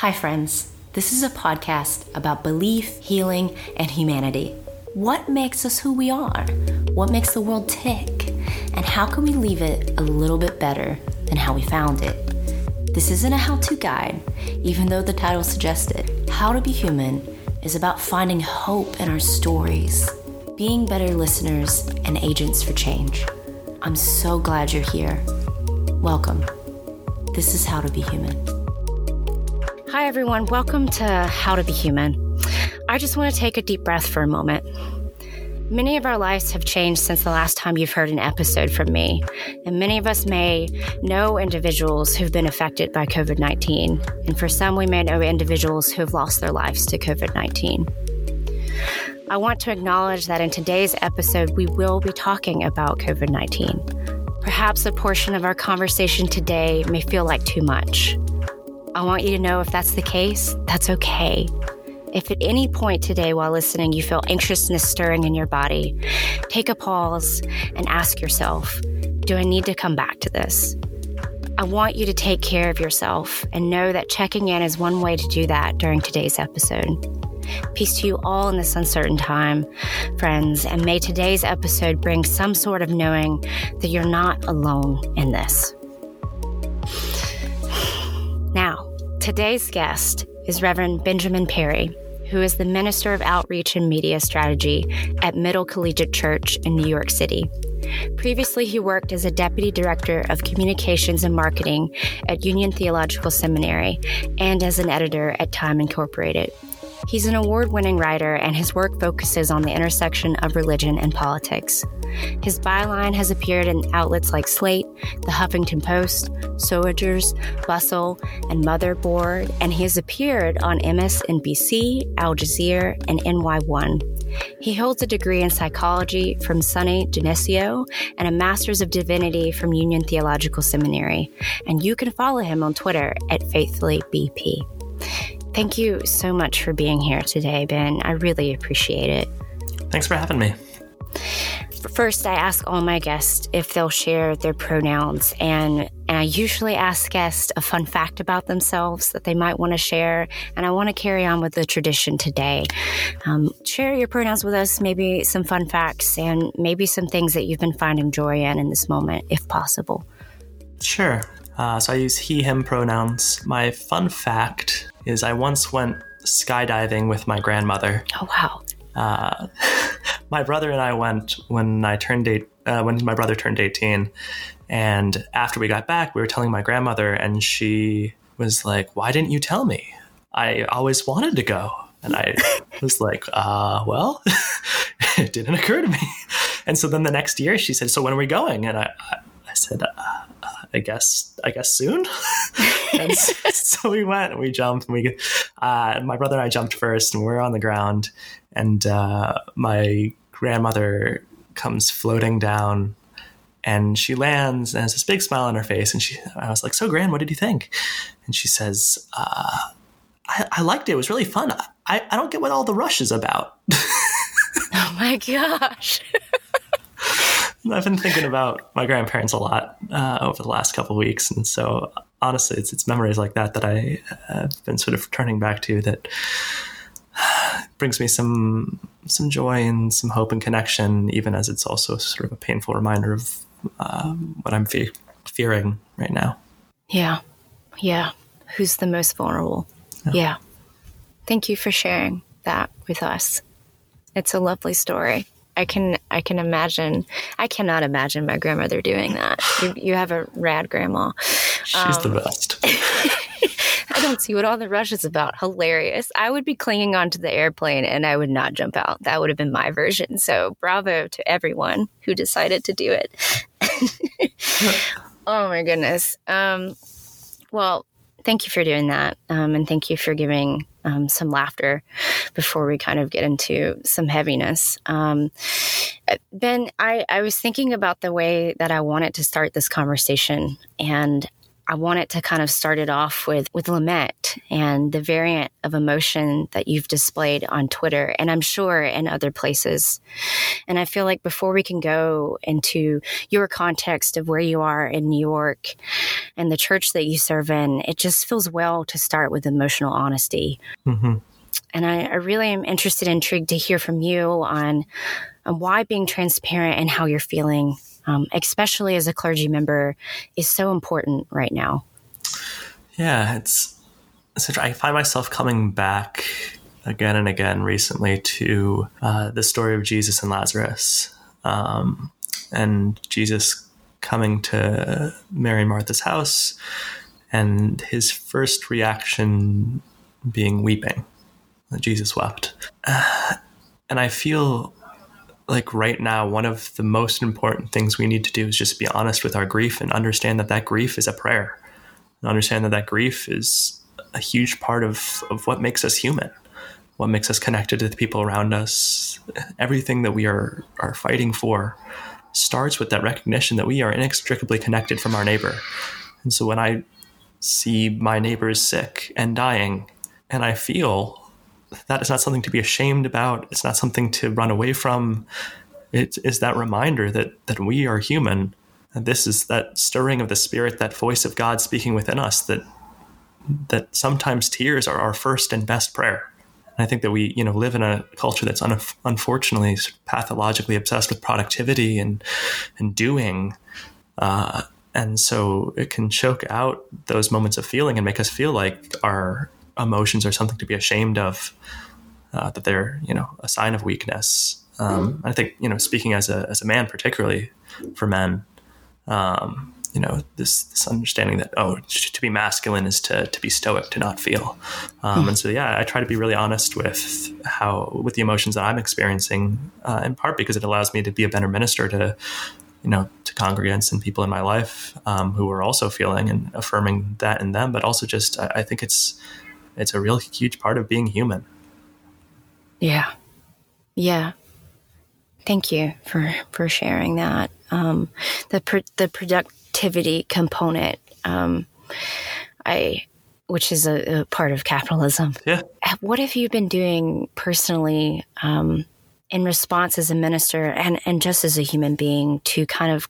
Hi, friends. This is a podcast about belief, healing, and humanity. What makes us who we are? What makes the world tick? And how can we leave it a little bit better than how we found it? This isn't a how to guide, even though the title suggests it. How to Be Human is about finding hope in our stories, being better listeners and agents for change. I'm so glad you're here. Welcome. This is How to Be Human. Hi, everyone. Welcome to How to Be Human. I just want to take a deep breath for a moment. Many of our lives have changed since the last time you've heard an episode from me, and many of us may know individuals who've been affected by COVID 19, and for some, we may know individuals who have lost their lives to COVID 19. I want to acknowledge that in today's episode, we will be talking about COVID 19. Perhaps a portion of our conversation today may feel like too much. I want you to know if that's the case, that's okay. If at any point today while listening you feel anxiousness stirring in your body, take a pause and ask yourself Do I need to come back to this? I want you to take care of yourself and know that checking in is one way to do that during today's episode. Peace to you all in this uncertain time, friends, and may today's episode bring some sort of knowing that you're not alone in this. Today's guest is Reverend Benjamin Perry, who is the Minister of Outreach and Media Strategy at Middle Collegiate Church in New York City. Previously, he worked as a Deputy Director of Communications and Marketing at Union Theological Seminary and as an editor at Time Incorporated. He's an award winning writer, and his work focuses on the intersection of religion and politics. His byline has appeared in outlets like Slate, The Huffington Post, Sojourners, Bustle, and Motherboard, and he has appeared on MSNBC, Al Jazeera, and NY1. He holds a degree in psychology from SUNY Geneseo and a master's of divinity from Union Theological Seminary. And you can follow him on Twitter at FaithfullyBP. Thank you so much for being here today, Ben. I really appreciate it. Thanks for having me. First, I ask all my guests if they'll share their pronouns, and, and I usually ask guests a fun fact about themselves that they might want to share. And I want to carry on with the tradition today. Um, share your pronouns with us, maybe some fun facts, and maybe some things that you've been finding joy in in this moment, if possible. Sure. Uh, so I use he, him pronouns. My fun fact is I once went skydiving with my grandmother. Oh, wow. Uh, my brother and I went when I turned eight, uh, when my brother turned 18. And after we got back, we were telling my grandmother, and she was like, Why didn't you tell me? I always wanted to go. And I was like, uh, well, it didn't occur to me. And so then the next year she said, so when are we going? And I, I said, uh, I guess I guess soon. and so we went we jumped and we uh, my brother and I jumped first and we are on the ground and uh, my grandmother comes floating down and she lands and has this big smile on her face and she I was like so grand what did you think? And she says uh, I, I, liked it. It was really fun. I, I don't get what all the rush is about. Oh my gosh I've been thinking about my grandparents a lot uh, over the last couple of weeks, and so honestly, it's it's memories like that that I have been sort of turning back to that brings me some some joy and some hope and connection, even as it's also sort of a painful reminder of um, what I'm fe- fearing right now. Yeah, yeah. Who's the most vulnerable? yeah. yeah. Thank you for sharing that with us. It's a lovely story. I can I can imagine. I cannot imagine my grandmother doing that. You, you have a rad grandma. She's um, the best. I don't see what all the rush is about. Hilarious. I would be clinging onto the airplane and I would not jump out. That would have been my version. So bravo to everyone who decided to do it. oh my goodness. Um, well, thank you for doing that. Um, and thank you for giving um, some laughter before we kind of get into some heaviness. Um, ben, I, I was thinking about the way that I wanted to start this conversation, and I wanted to kind of start it off with with lament and the variant of emotion that you've displayed on Twitter and I'm sure in other places. And I feel like before we can go into your context of where you are in New York and the church that you serve in, it just feels well to start with emotional honesty. Mm-hmm. And I, I, really am interested, intrigued to hear from you on, on why being transparent and how you're feeling um, especially as a clergy member, is so important right now. Yeah, it's, such. I find myself coming back again and again recently to uh, the story of Jesus and Lazarus, um, and Jesus coming to Mary and Martha's house, and his first reaction being weeping. Jesus wept, and I feel like right now, one of the most important things we need to do is just be honest with our grief and understand that that grief is a prayer, and understand that that grief is a huge part of, of what makes us human, what makes us connected to the people around us. Everything that we are are fighting for starts with that recognition that we are inextricably connected from our neighbor. And so when I see my neighbors sick and dying, and I feel that is not something to be ashamed about. It's not something to run away from. It is that reminder that that we are human. And this is that stirring of the spirit, that voice of God speaking within us. That that sometimes tears are our first and best prayer. And I think that we, you know, live in a culture that's un- unfortunately pathologically obsessed with productivity and and doing. Uh, and so it can choke out those moments of feeling and make us feel like our emotions are something to be ashamed of, uh, that they're you know a sign of weakness. Um, I think you know speaking as a as a man, particularly for men, um, you know this this understanding that oh to be masculine is to to be stoic, to not feel, um, and so yeah, I try to be really honest with how with the emotions that I'm experiencing, uh, in part because it allows me to be a better minister to you know, to congregants and people in my life um, who are also feeling and affirming that in them, but also just I, I think it's it's a real huge part of being human. Yeah. Yeah. Thank you for, for sharing that. Um, the, pr- the productivity component, um, I, which is a, a, part of capitalism. Yeah. What have you been doing personally, um, in response as a minister and, and just as a human being to kind of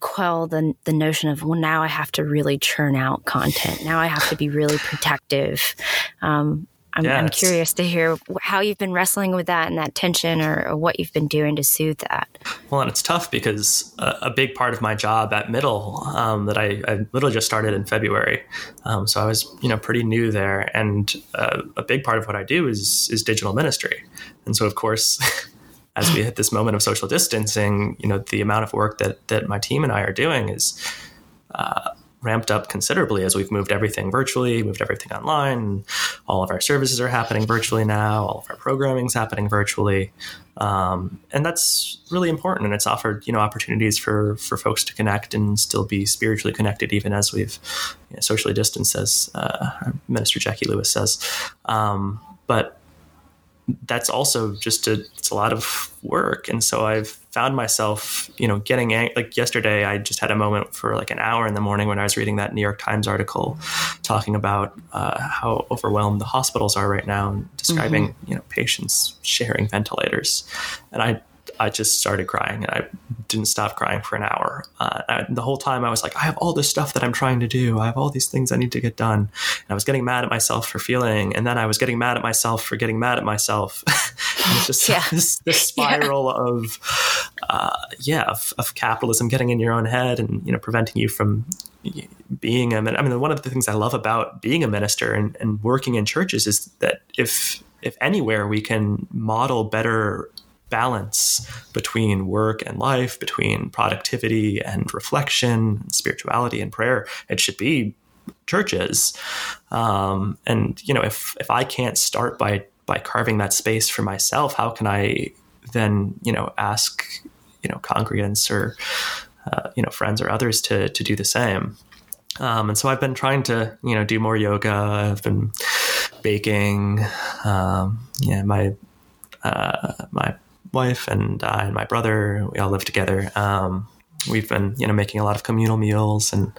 quell the the notion of well now I have to really churn out content. Now I have to be really protective. Um, I'm, yes. I'm, curious to hear how you've been wrestling with that and that tension, or, or what you've been doing to soothe that. Well, and it's tough because a, a big part of my job at Middle um, that I, I, literally just started in February, um, so I was you know pretty new there, and uh, a big part of what I do is is digital ministry, and so of course as we hit this moment of social distancing, you know, the amount of work that that my team and I are doing is uh, ramped up considerably as we've moved everything virtually, moved everything online. All of our services are happening virtually now. All of our programming is happening virtually, um, and that's really important. And it's offered you know opportunities for for folks to connect and still be spiritually connected, even as we've you know, socially distanced, as uh, Minister Jacqui Lewis says. Um, but that's also just a it's a lot of work and so i've found myself you know getting ang- like yesterday i just had a moment for like an hour in the morning when i was reading that new york times article talking about uh, how overwhelmed the hospitals are right now and describing mm-hmm. you know patients sharing ventilators and i I just started crying and I didn't stop crying for an hour. Uh, I, the whole time I was like, I have all this stuff that I'm trying to do. I have all these things I need to get done. And I was getting mad at myself for feeling, and then I was getting mad at myself for getting mad at myself. it's just yeah. this, this, spiral yeah. of, uh, yeah, of, of capitalism getting in your own head and, you know, preventing you from being a, I mean, one of the things I love about being a minister and, and working in churches is that if, if anywhere we can model better balance between work and life, between productivity and reflection, spirituality and prayer. It should be churches. Um, and you know, if if I can't start by by carving that space for myself, how can I then you know ask you know congregants or uh, you know friends or others to to do the same? Um, and so I've been trying to you know do more yoga. I've been baking. Um, yeah, my uh, my wife and I and my brother, we all live together. Um, we've been, you know, making a lot of communal meals and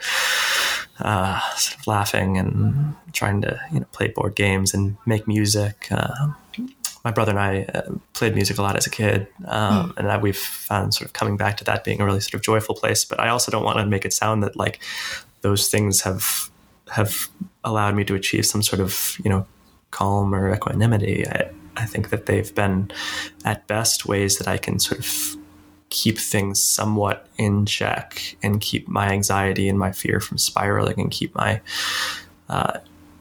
uh, sort of laughing and trying to you know play board games and make music. Uh, my brother and I uh, played music a lot as a kid, um, mm. and I, we've found sort of coming back to that being a really sort of joyful place. But I also don't want to make it sound that like those things have have allowed me to achieve some sort of you know calm or equanimity. I, I think that they've been at best ways that I can sort of keep things somewhat in check and keep my anxiety and my fear from spiraling and keep my uh,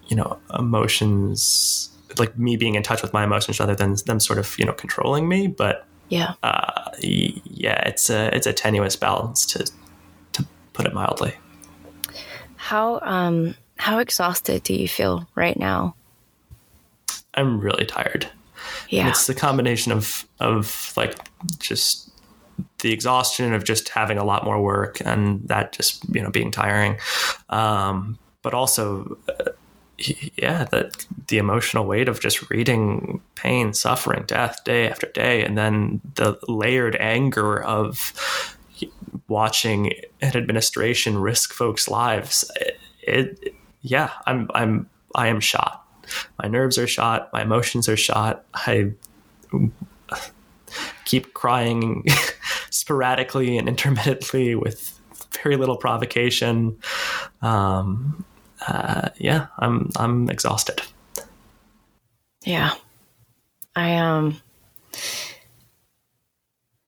you know emotions like me being in touch with my emotions rather than them sort of you know controlling me. But yeah. uh, yeah it's a it's a tenuous balance to to put it mildly. How um how exhausted do you feel right now? I'm really tired yeah. and it's the combination of of like just the exhaustion of just having a lot more work and that just you know being tiring. Um, but also uh, yeah the the emotional weight of just reading pain suffering death day after day and then the layered anger of watching an administration risk folks lives it, it yeah i'm i'm i am shot my nerves are shot my emotions are shot i keep crying sporadically and intermittently with very little provocation. Um, uh, yeah, I'm I'm exhausted. Yeah, I um,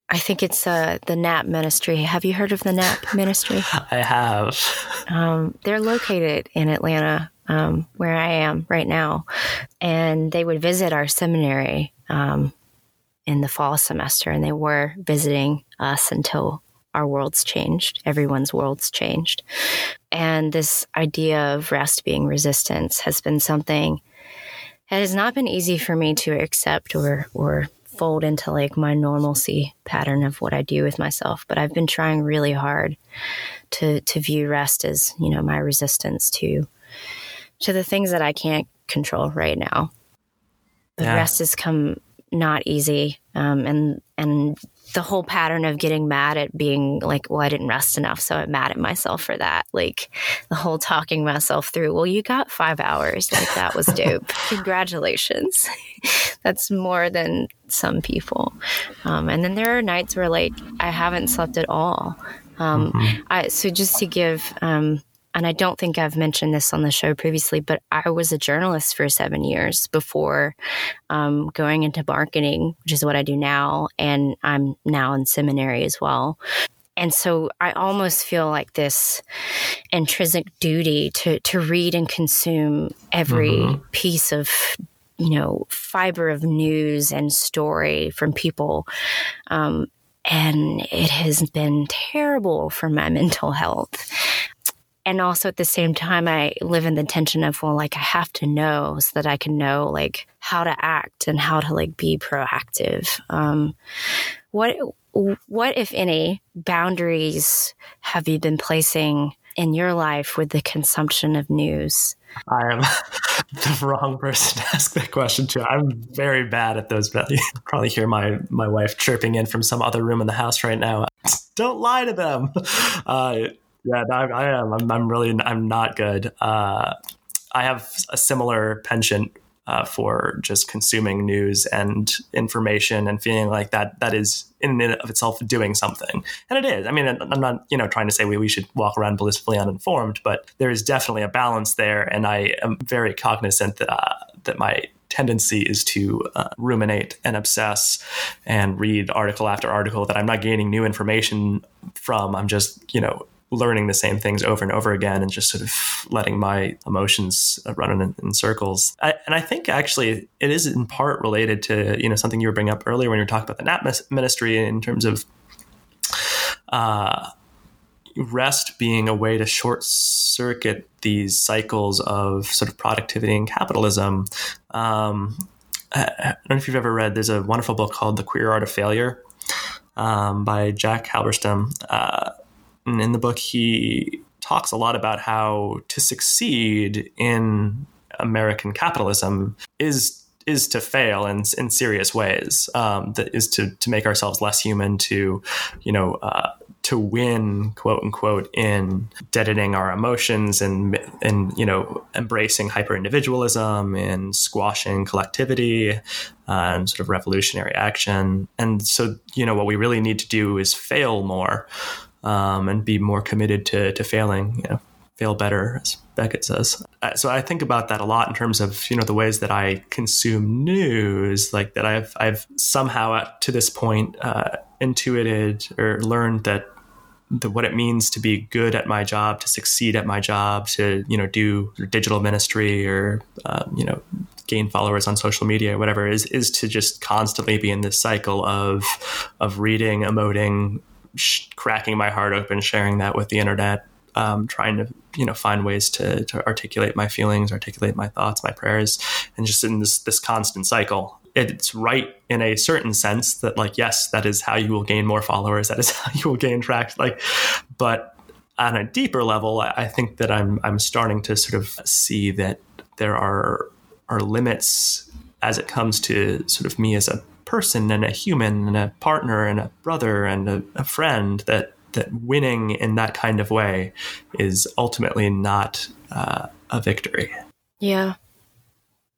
I think it's uh, the NAP Ministry. Have you heard of the NAP Ministry? I have. Um, they're located in Atlanta, um, where I am right now, and they would visit our seminary um, in the fall semester, and they were visiting us until our worlds changed. Everyone's worlds changed. And this idea of rest being resistance has been something that has not been easy for me to accept or, or fold into like my normalcy pattern of what I do with myself. But I've been trying really hard to, to view rest as, you know, my resistance to, to the things that I can't control right now. The yeah. rest has come not easy. Um, and and the whole pattern of getting mad at being like, well, I didn't rest enough, so I'm mad at myself for that. Like the whole talking myself through. Well, you got five hours. Like that was dope. Congratulations. That's more than some people. Um, and then there are nights where like I haven't slept at all. Um, mm-hmm. I, so just to give um, and I don't think I've mentioned this on the show previously, but I was a journalist for seven years before um, going into marketing, which is what I do now. And I'm now in seminary as well. And so I almost feel like this intrinsic duty to, to read and consume every mm-hmm. piece of you know fiber of news and story from people um, and it has been terrible for my mental health and also at the same time i live in the tension of well like i have to know so that i can know like how to act and how to like be proactive um, what what if any boundaries have you been placing in your life with the consumption of news I am the wrong person to ask that question to. I'm very bad at those. You probably hear my my wife chirping in from some other room in the house right now. Don't lie to them. Uh, yeah, I, am. I'm, I'm, really. I'm not good. Uh, I have a similar penchant uh, for just consuming news and information and feeling like that that is in and of itself doing something. And it is. I mean, I'm not you know trying to say we, we should walk around blissfully uninformed, but there is definitely a balance there, and I am very cognizant that uh, that my tendency is to uh, ruminate and obsess and read article after article that I'm not gaining new information from. I'm just you know learning the same things over and over again and just sort of letting my emotions run in, in circles. I, and I think actually it is in part related to, you know, something you were bringing up earlier when you were talking about the NAP ministry in terms of uh, rest being a way to short circuit these cycles of sort of productivity and capitalism. Um, I don't know if you've ever read, there's a wonderful book called The Queer Art of Failure um, by Jack Halberstam. Uh, and in the book, he talks a lot about how to succeed in American capitalism is is to fail in, in serious ways. Um, that is to to make ourselves less human, to you know, uh, to win, quote unquote, in deadening our emotions and and you know embracing hyper individualism and squashing collectivity uh, and sort of revolutionary action. And so you know what we really need to do is fail more um, and be more committed to to failing. You know, fail better, as Beckett says. Uh, so I think about that a lot in terms of you know the ways that I consume news, like that I've I've somehow to this point uh, intuited or learned that the, what it means to be good at my job, to succeed at my job, to you know do digital ministry or um, you know gain followers on social media or whatever is is to just constantly be in this cycle of of reading, emoting, sh- cracking my heart open, sharing that with the internet, um, trying to you know find ways to, to articulate my feelings, articulate my thoughts, my prayers, and just in this this constant cycle. It's right in a certain sense that like yes, that is how you will gain more followers. That is how you will gain traction. Like, but on a deeper level, I think that I'm I'm starting to sort of see that there are are limits as it comes to sort of me as a person and a human and a partner and a brother and a, a friend that that winning in that kind of way is ultimately not uh, a victory. Yeah.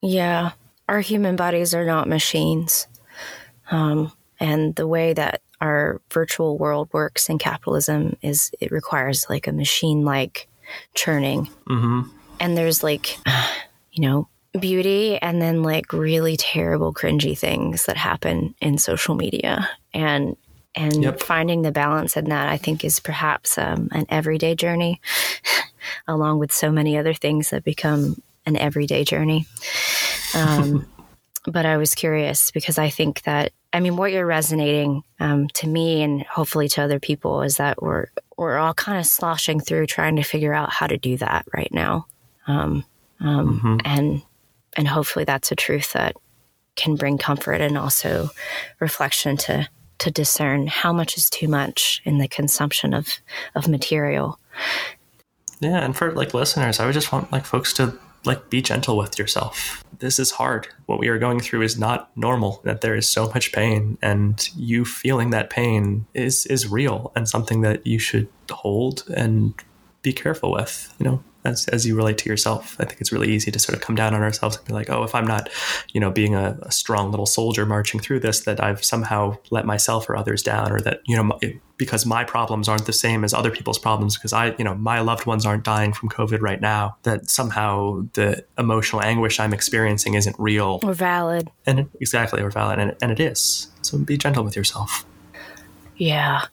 Yeah. Our human bodies are not machines. Um, and the way that our virtual world works in capitalism is it requires like a machine like churning. Mm-hmm. And there's like, you know, beauty and then like really terrible, cringy things that happen in social media. And and yep. finding the balance in that, I think, is perhaps um, an everyday journey, along with so many other things that become an everyday journey. Um, but I was curious because I think that I mean, what you're resonating um, to me and hopefully to other people is that we're we're all kind of sloshing through trying to figure out how to do that right now, um, um, mm-hmm. and and hopefully that's a truth that can bring comfort and also reflection to to discern how much is too much in the consumption of of material. Yeah, and for like listeners, I would just want like folks to like be gentle with yourself. This is hard. What we are going through is not normal. That there is so much pain and you feeling that pain is is real and something that you should hold and be careful with, you know as, as you relate to yourself. I think it's really easy to sort of come down on ourselves and be like, oh, if I'm not, you know, being a, a strong little soldier marching through this, that I've somehow let myself or others down, or that, you know, because my problems aren't the same as other people's problems, because I, you know, my loved ones aren't dying from COVID right now, that somehow the emotional anguish I'm experiencing isn't real or valid. And it, exactly, or valid. And, and it is. So be gentle with yourself. Yeah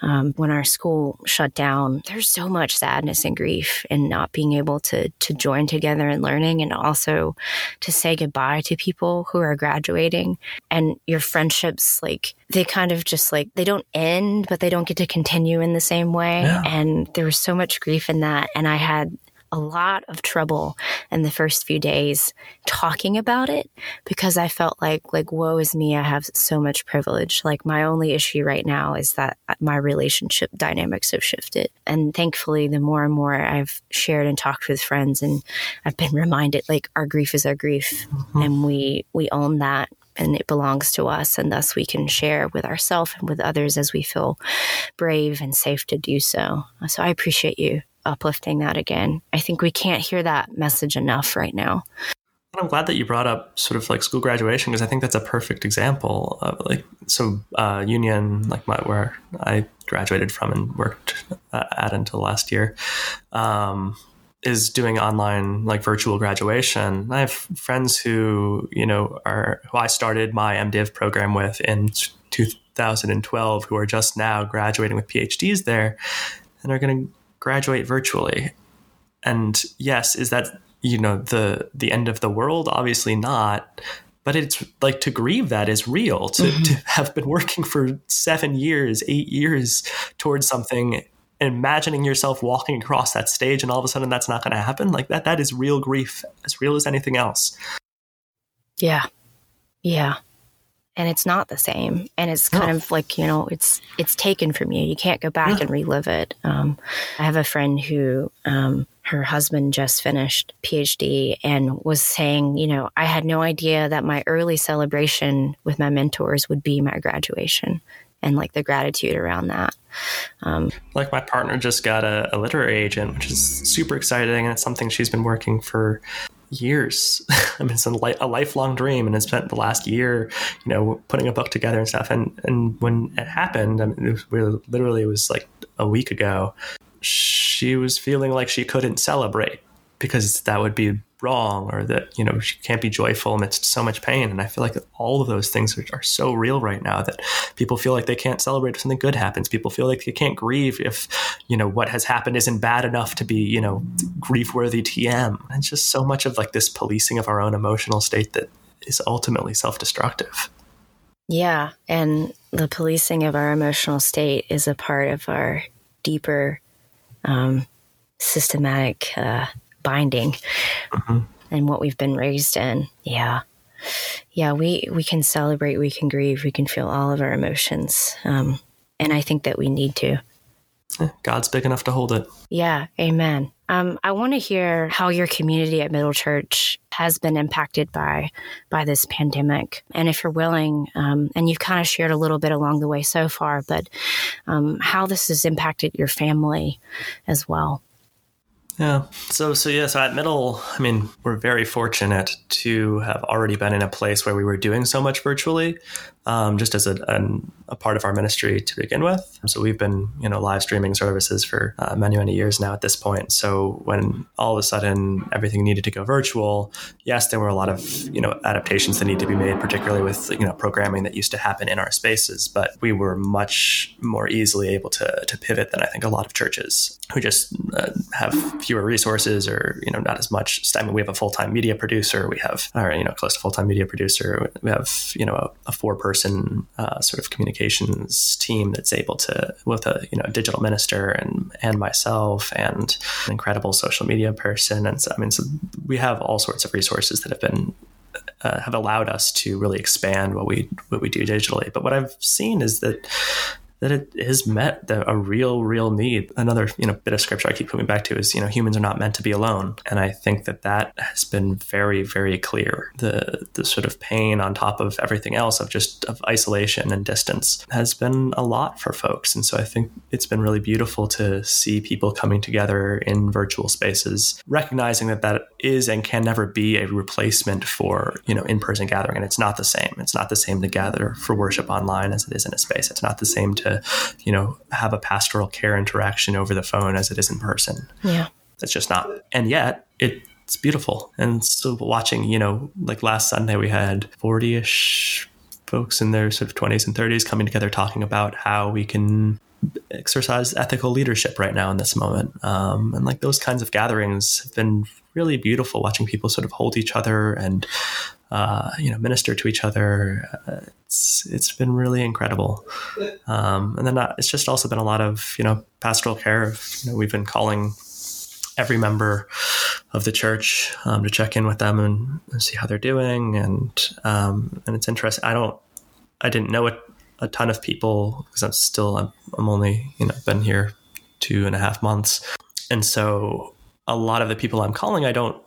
um, when our school shut down, there's so much sadness and grief in not being able to to join together in learning, and also to say goodbye to people who are graduating, and your friendships like they kind of just like they don't end, but they don't get to continue in the same way. Yeah. And there was so much grief in that, and I had a lot of trouble in the first few days talking about it because I felt like like woe is me I have so much privilege. Like my only issue right now is that my relationship dynamics have shifted. And thankfully the more and more I've shared and talked with friends and I've been reminded like our grief is our grief mm-hmm. and we we own that and it belongs to us and thus we can share with ourselves and with others as we feel brave and safe to do so. So i appreciate you uplifting that again. I think we can't hear that message enough right now. I'm glad that you brought up sort of like school graduation because I think that's a perfect example of like so uh, Union like my where I graduated from and worked uh, at until last year um, is doing online like virtual graduation. I have friends who you know are who I started my MDiv program with in 2012 who are just now graduating with PhDs there and are going to graduate virtually. And yes, is that you know the the end of the world? Obviously not. But it's like to grieve that is real. To, mm-hmm. to have been working for seven years, eight years towards something, imagining yourself walking across that stage, and all of a sudden that's not going to happen. Like that, that is real grief, as real as anything else. Yeah, yeah and it's not the same and it's kind oh. of like you know it's it's taken from you you can't go back yeah. and relive it um, i have a friend who um, her husband just finished phd and was saying you know i had no idea that my early celebration with my mentors would be my graduation and like the gratitude around that. Um, like my partner just got a, a literary agent, which is super exciting, and it's something she's been working for years. I mean, it's a, li- a, lifelong dream, and has spent the last year, you know, putting a book together and stuff. And and when it happened, I mean, it was literally it was like a week ago. She was feeling like she couldn't celebrate because that would be wrong or that you know she can't be joyful amidst so much pain. And i feel like all of those things are, are, so real right now that people feel like they can't celebrate if something good happens. People feel like they can't grieve if you know what has happened isn't bad enough to be you know grief worthy tm and just so much of like this policing of our own emotional state that is ultimately self-destructive. Yeah and the policing of our emotional state is a part of our deeper um, systematic uh, binding mm-hmm. and what we've been raised in. Yeah. Yeah, we, we can celebrate, we can grieve, we can feel all of our emotions. Um, and I think that we need to. God's big enough to hold it. Yeah, amen. Um, I want to hear how your community at Middle Church has been impacted by by this pandemic, and if you're willing, um, and you've kind of shared a little bit along the way so far, but um, how this has impacted your family as well. Yeah. So so yeah. So at middle, I mean, we're very fortunate to have already been in a place where we were doing so much virtually, um, just as a, an, a, part of our ministry to begin with. So we've been you know live streaming services for uh, many many years now at this point. So when all of a sudden everything needed to go virtual, yes, there were a lot of you know adaptations that need to be made, particularly with you know programming that used to happen in our spaces. But we were much more easily able to to pivot than I think a lot of churches who just uh, have fewer resources or you know not as much. Mean, we have a full time media producer. We have or you know close to full time media producer. We have you know a, a four person uh, sort of communications team that's able to with a you know digital minister and and myself and an incredible social media person. And so I mean, so we have all sorts of resources that have been uh, have allowed us to really expand what we what we do digitally. But what I've seen is that that it has met the, a real, real need. Another, you know, bit of scripture I keep coming back to is, you know, humans are not meant to be alone, and I think that that has been very, very clear. The the sort of pain on top of everything else of just of isolation and distance has been a lot for folks, and so I think it's been really beautiful to see people coming together in virtual spaces, recognizing that that is and can never be a replacement for you know in person gathering, and it's not the same. It's not the same to gather for worship online as it is in a space. It's not the same to to, you know, have a pastoral care interaction over the phone as it is in person. Yeah. It's just not. And yet it, it's beautiful. And so watching, you know, like last Sunday we had 40 ish folks in their sort of 20s and 30s coming together talking about how we can exercise ethical leadership right now in this moment. Um, and like those kinds of gatherings have been really beautiful watching people sort of hold each other and uh, you know, minister to each other. Uh, it's it's been really incredible. Um, and then uh, it's just also been a lot of you know pastoral care. Of, you know, we've been calling every member of the church um, to check in with them and, and, see how they're doing. And um, and it's interesting. I don't, I didn't know a, a ton of people because I'm still I'm, I'm only you know been here two and a half months, and so a lot of the people I'm calling I don't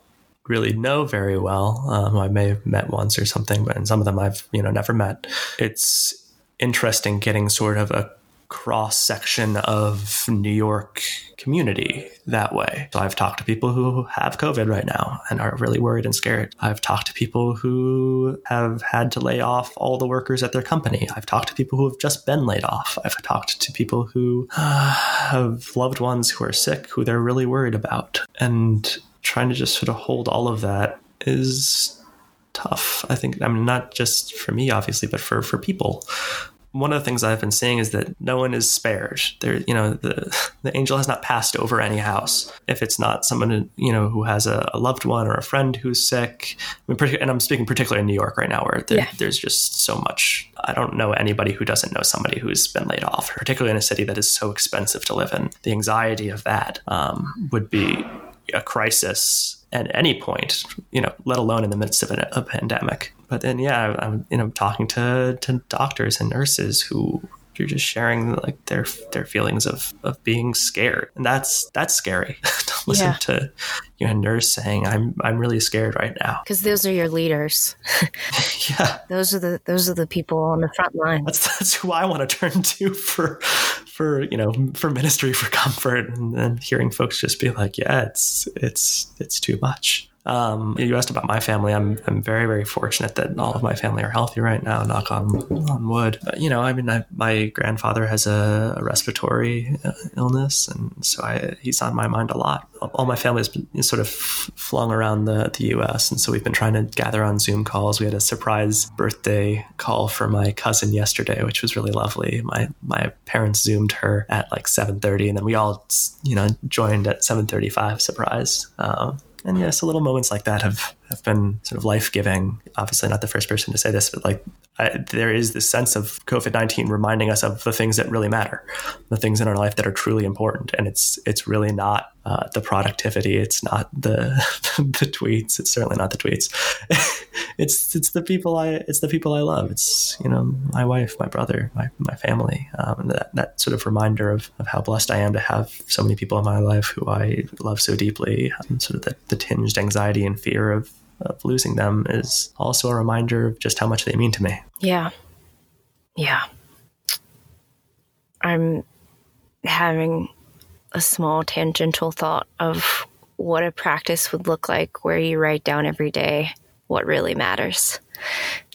really know very well, um, I may have met once or something, but in some of them I've you know never met. It's interesting getting sort of a cross section of New York community that way. So I've talked to people who have COVID right now and are really worried and scared. I've talked to people who have had to lay off all the workers at their company. I've talked to people who have just been laid off. I've talked to people who uh, have loved ones who are sick who they're really worried about. And trying to just sort of hold all of that is tough. I think I mean not just for me obviously, but for for people. One of the things I've been seeing is that no one is spared. There, you know, the the angel has not passed over any house. If it's not someone you know who has a, a loved one or a friend who's sick, I mean, and I'm speaking particularly in New York right now, where there, yeah. there's just so much. I don't know anybody who doesn't know somebody who's been laid off, particularly in a city that is so expensive to live in. The anxiety of that um, would be a crisis at any point, you know, let alone in the midst of a, a pandemic. But then, yeah, I'm, you know, talking to, to doctors and nurses who you're just sharing like their their feelings of of being scared, and that's that's scary to listen Yeah. to you know, nurse saying, "I'm I'm really scared right now." Because those are your leaders. yeah, Those are the those are the people on the front line. that's that's who I want to turn to for for you know for ministry for comfort, and then hearing folks just be like, "Yeah, it's it's it's too much." Um, you asked about my family. I'm I'm very very fortunate that all of my family are healthy right now. Knock on on wood. But, you know, I mean, I, my grandfather has a, a respiratory uh, illness, and so I, he's on my mind a lot. All my family has been sort of flung around the the U.S., and so we've been trying to gather on Zoom calls. We had a surprise birthday call for my cousin yesterday, which was really lovely. My my parents zoomed her at like 7:30, and then we all you know joined at 7:35. Surprise. Um, and yeah, so little moments like that have, have been sort of life giving. Obviously, not the first person to say this, but like I, there is this sense of COVID nineteen reminding us of the things that really matter, the things in our life that are truly important, and it's it's really not uh, the productivity, it's not the the tweets, it's certainly not the tweets. it's it's the people I it's the people I love. It's you know my wife, my brother, my my family. Um, that that sort of reminder of, of how blessed I am to have so many people in my life who I love so deeply. Um, sort of the, the tinged anxiety and fear of of losing them is also a reminder of just how much they mean to me. Yeah. Yeah. I'm having a small tangential thought of what a practice would look like where you write down every day what really matters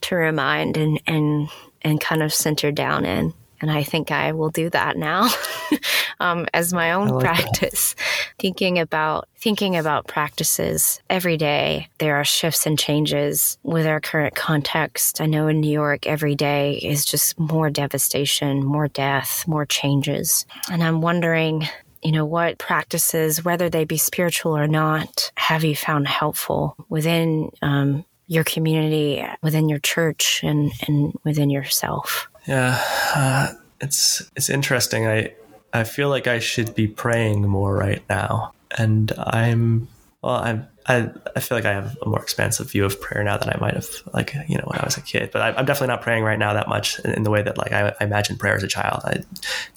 to remind and and and kind of center down in and i think i will do that now um, as my own like that. practice. Thinking about thinking about practices every day. There are shifts and changes with our current context. I know in new york every day is just more devastation more death more changes. And i'm wondering you know what practices whether they be spiritual or not have you found helpful within um, your community within your church and, and within yourself Yeah, uh, it's it's interesting. I I feel like I should be praying more right now, and I'm well. I'm I I feel like I have a more expansive view of prayer now than I might have like you know when I was a kid. But I, I'm definitely not praying right now that much in, in the way that like I, I imagine prayer as a child. I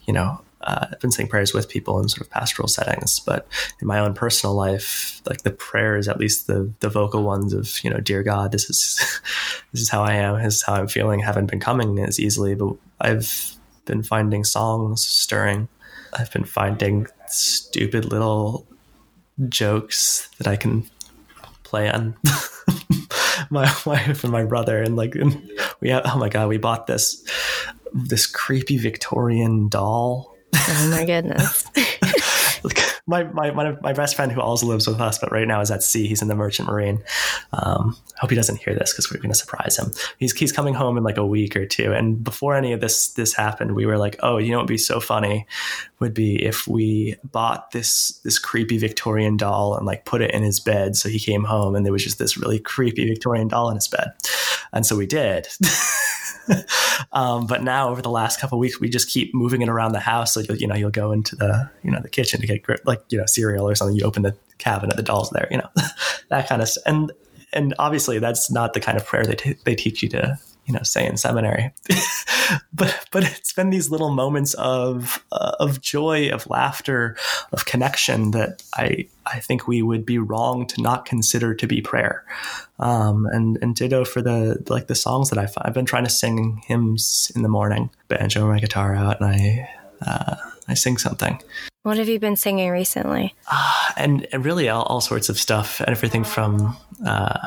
you know. Uh, I've been saying prayers with people in sort of pastoral settings, but in my own personal life, like the prayers, at least the the vocal ones of you know, dear God, this is this is how I am, this is how I'm feeling, haven't been coming as easily. But I've been finding songs stirring. I've been finding stupid little jokes that I can play on my wife and my brother, and like and we have. Oh my god, we bought this this creepy Victorian doll oh my goodness my, my, my, my best friend who also lives with us, but right now is at sea. He's in the Merchant Marine. Um, I hope he doesn't hear this because we're going to surprise him. He's, he's coming home in like a week or two. And before any of this this happened, we were like, oh, you know what would be so funny would be if we bought this this creepy Victorian doll and like put it in his bed. So he came home and there was just this really creepy Victorian doll in his bed. And so we did. um, but now over the last couple weeks, we just keep moving it around the house. So you know, you'll go into the you know the kitchen to get like you know cereal or something. You open the cabinet, the doll's there. You know, that kind of stuff. And and obviously that's not the kind of prayer they t- they teach you to you know say in seminary. but but it's been these little moments of uh, of joy, of laughter, of connection that I I think we would be wrong to not consider to be prayer. Um, and and ditto for the like the songs that I've I've been trying to sing hymns in the morning, banjo my guitar out, and I uh, I sing something. what have you been singing recently and, and really all, all sorts of stuff. Everything from uh,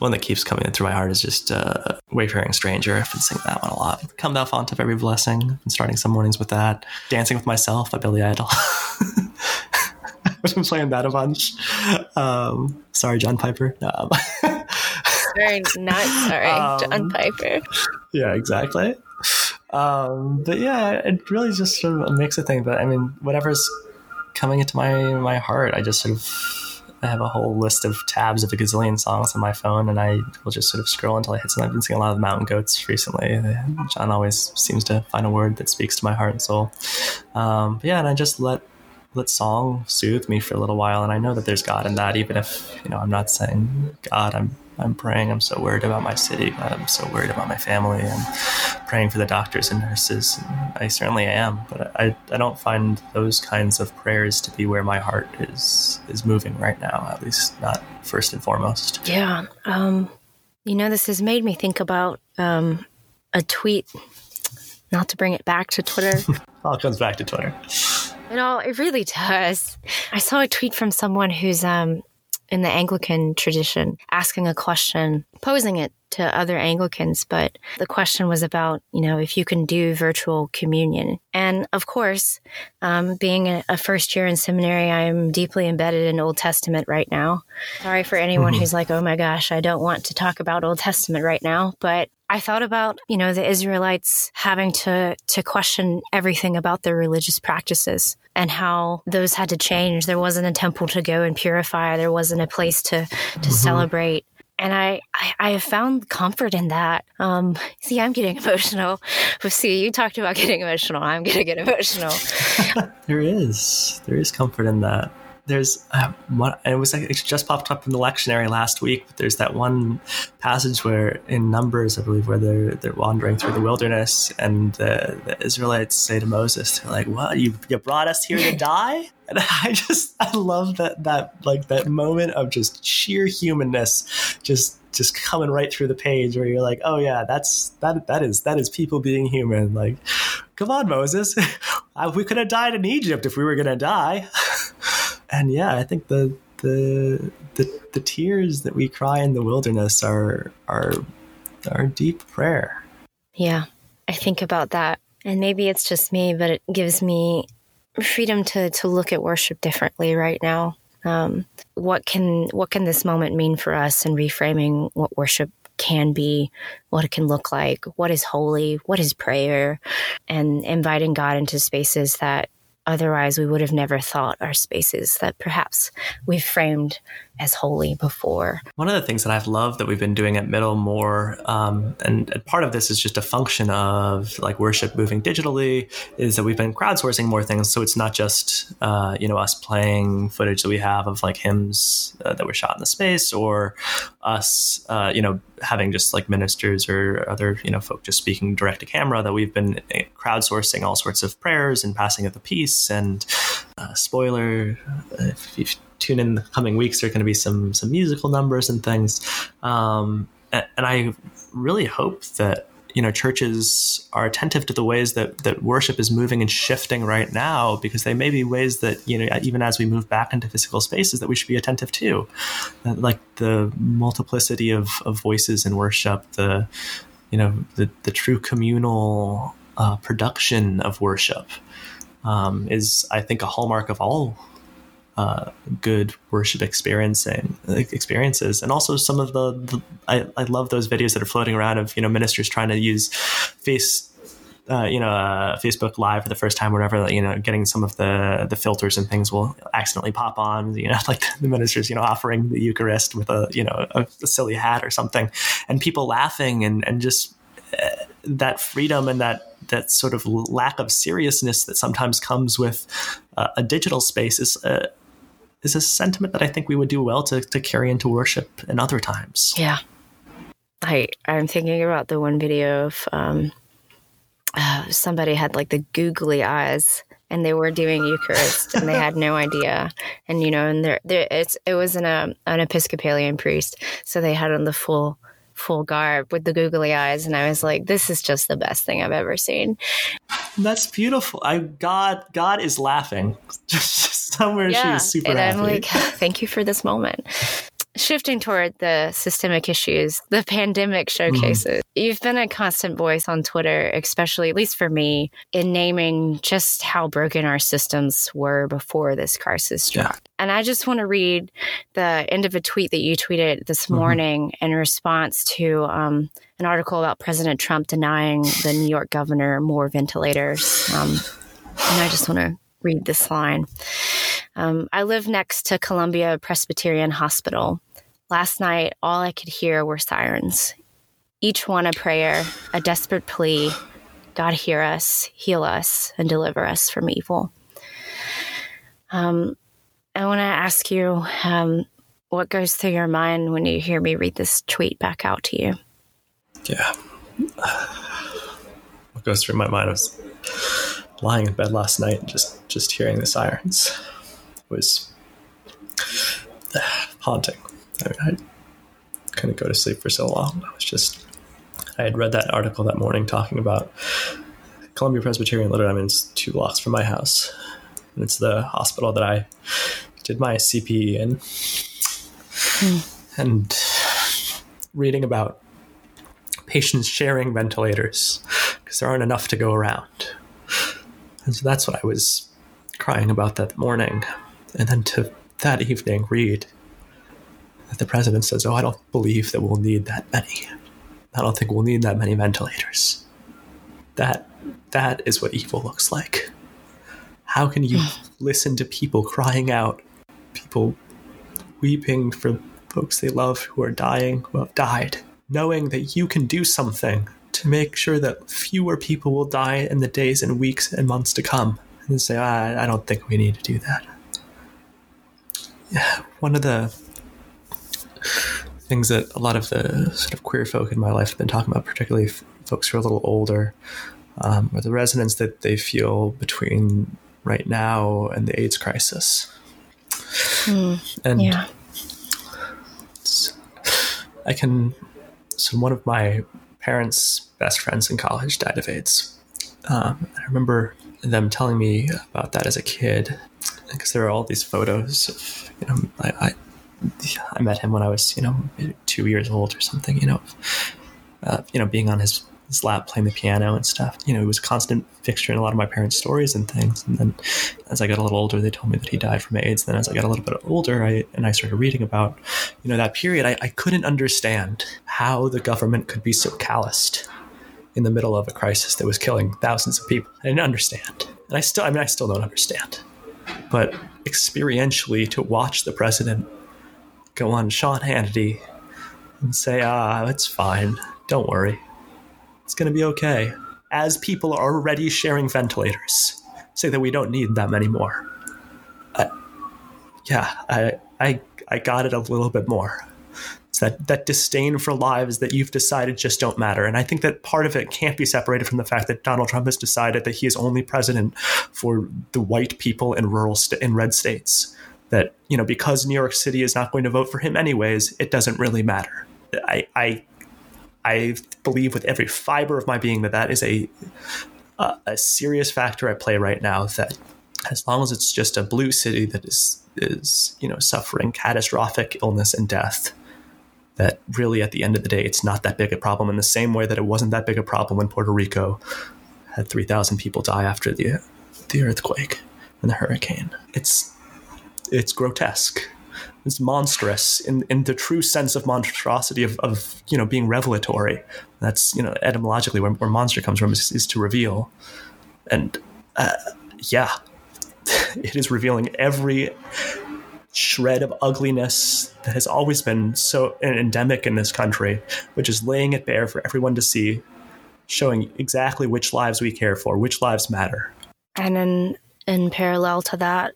the one that keeps coming in through my heart is just uh, Wayfaring Stranger. I've been singing that one a lot. Come Thou Fount of Every Blessing. I've been starting some mornings with that. Dancing with Myself by Billy Idol. I've been playing that a bunch. Um, sorry, John Piper. Um, sorry not sorry Um, john piper yeah, exactly. Um, but yeah, it really just sort of a mix of things. But I mean, whatever's coming into my my heart, I just sort of I have a whole list of tabs of a gazillion songs on my phone, and I will just sort of scroll until I hit something. I've been singing a lot of the Mountain Goats recently. John always seems to find a word that speaks to my heart and soul. Um, but yeah, and I just let let song soothe me for a little while, and I know that there's God in that, even if you know I'm not saying God, I'm I'm praying. I'm so worried about my city. I'm so worried about my family. I'm praying for the doctors and nurses. And I certainly am, but I, I don't find those kinds of prayers to be where my heart is is moving right now. At least not first and foremost. Yeah. Um, you know, this has made me think about um, a tweet. Not to bring it back to Twitter. All comes back to Twitter. You know, it really does. I saw a tweet from someone who's um, in the Anglican tradition asking a question, posing it to other Anglicans, but the question was about, you know, if you can do virtual communion. And of course, um, being a, first year in seminary, I'm deeply embedded in Old Testament right now. Sorry for anyone mm-hmm. who's like, oh my gosh, I don't want to talk about Old Testament right now, but I thought about, you know, the Israelites having to to question everything about their religious practices and how those had to change. There wasn't a temple to go and purify. There wasn't a place to to mm-hmm. celebrate and I, I, I have found comfort in that. Um, see, I'm getting emotional. But see, you talked about getting emotional. I'm gonna get emotional. there is, there is comfort in that there's uh, one, it was like it just popped up in the lectionary last week. But there's that one passage where in Numbers, I believe, where they're they're wandering through the wilderness, and the, the Israelites say to Moses, "They're like, what you you brought us here to die?" And I just I love that that like that moment of just sheer humanness, just just coming right through the page where you're like, oh yeah, that's that that is that is people being human. Like, come on, Moses, we could have died in Egypt if we were gonna die. and yeah, I think the the the the tears that we cry in the wilderness are are are deep prayer. Yeah, I think about that, and maybe it's just me, but it gives me freedom to to look at worship differently right now. Um, what can what can this moment mean for us in reframing what worship can be, what it can look like, what is holy, what is prayer, and inviting God into spaces that Otherwise, we would have never thought our spaces that perhaps we've framed as holy before. One of the things that I've loved that we've been doing at Middle more, um, and, and, part of this is just a function of like worship moving digitally, is that we've been crowdsourcing more things. So it's not just uh, you know us playing footage that we have of like hymns uh, that were shot in the space, or us uh, you know having just like ministers or other you know folk just speaking direct to camera that we've been eh, crowdsourcing all sorts of prayers and passing of the peace and uh, spoiler if you tune in the coming weeks there are going to be some some musical numbers and things. Um, and, and i really hope that you know churches are attentive to the ways that that worship is moving and shifting right now because they may be ways that you know even as we move back into physical spaces that we should be attentive to like the multiplicity of, of voices in worship the you know the the true communal uh, production of worship um, is I think a hallmark of all uh, good worship experiencing experiences, and also some of the, the I, I love those videos that are floating around of you know ministers trying to use face uh, you know, uh, Facebook Live for the first time, whatever, you know, getting some of the the filters and things will accidentally pop on. You know, like the ministers, you know, offering the Eucharist with a you know a, a silly hat or something, and people laughing and and just that freedom and that that sort of lack of seriousness that sometimes comes with uh, a digital space is uh, is a sentiment that I think we would do well to, to carry into worship in other times. Yeah. I, I'm thinking about the one video of um, uh, somebody had like the googly eyes and they were doing Eucharist and they had no idea. And, you know, and there, there it's, it was an, um, an Episcopalian priest. So they had on the full, full garb with the googly eyes. And I was like, this is just the best thing I've ever seen. That's beautiful. I, God, God is laughing. just somewhere yeah, she's super and happy. I'm like, thank you for this moment. Shifting toward the systemic issues, the pandemic showcases. Mm-hmm. You've been a constant voice on Twitter, especially, at least for me, in naming just how broken our systems were before this crisis struck. Yeah. And I just want to read the end of a tweet that you tweeted this mm-hmm. morning in response to um, an article about President Trump denying the New York governor more ventilators. Um, and I just want to read this line. Um, I live next to Columbia Presbyterian Hospital. Last night, all I could hear were sirens, each one a prayer, a desperate plea God, hear us, heal us, and deliver us from evil. Um, I want to ask you um, what goes through your mind when you hear me read this tweet back out to you? Yeah. What goes through my mind was lying in bed last night just just hearing the sirens was haunting. I mean, I couldn't go to sleep for so long. I was just I had read that article that morning talking about Columbia Presbyterian Dame is two blocks from my house. And it's the hospital that I did my CPE in. Hmm. And reading about patients sharing ventilators because there aren't enough to go around. And so that's what I was crying about that morning. And then to that evening read that the president says, Oh, I don't believe that we'll need that many. I don't think we'll need that many ventilators. That that is what evil looks like. How can you listen to people crying out, people weeping for folks they love who are dying, who have died, knowing that you can do something to make sure that fewer people will die in the days and weeks and months to come, and say, I, I don't think we need to do that. Yeah, one of the things that a lot of the sort of queer folk in my life have been talking about, particularly f- folks who are a little older, um, are the resonance that they feel between right now and the AIDS crisis. Mm, and yeah. I can. So one of my parents' best friends in college died of AIDS. Um, I remember them telling me about that as a kid because there are all these photos of you know I, I I met him when I was, you know, two years old or something, you know, uh, you know, being on his, his lap playing the piano and stuff. You know, he was a constant fixture in a lot of my parents' stories and things. And then as I got a little older, they told me that he died from AIDS. Then as I got a little bit older, I and I started reading about, you know, that period. I, I couldn't understand how the government could be so calloused in the middle of a crisis that was killing thousands of people. I didn't understand, and I still, I mean, I still don't understand. But experientially, to watch the president go on Sean Hannity and say, ah, it's fine. Don't worry. It's going to be okay. As people are already sharing ventilators, say that we don't need that many more. Uh, yeah, I, I, I got it a little bit more. It's that, that disdain for lives that you've decided just don't matter. And I think that part of it can't be separated from the fact that Donald Trump has decided that he is only president for the white people in rural st- in red states that you know because New York City is not going to vote for him anyways, it doesn't really matter. I I, I believe with every fiber of my being that that is a a, a serious factor at play right now. That as long as it's just a blue city that is is you know suffering catastrophic illness and death, that really at the end of the day it's not that big a problem. In the same way that it wasn't that big a problem when Puerto Rico had three thousand people die after the the earthquake and the hurricane. It's it's grotesque. It's monstrous in, in the true sense of monstrosity of, of you know being revelatory. That's you know etymologically where, where monster comes from is, is to reveal, and uh, yeah, it is revealing every shred of ugliness that has always been so endemic in this country, which is laying it bare for everyone to see, showing exactly which lives we care for, which lives matter. And in in parallel to that,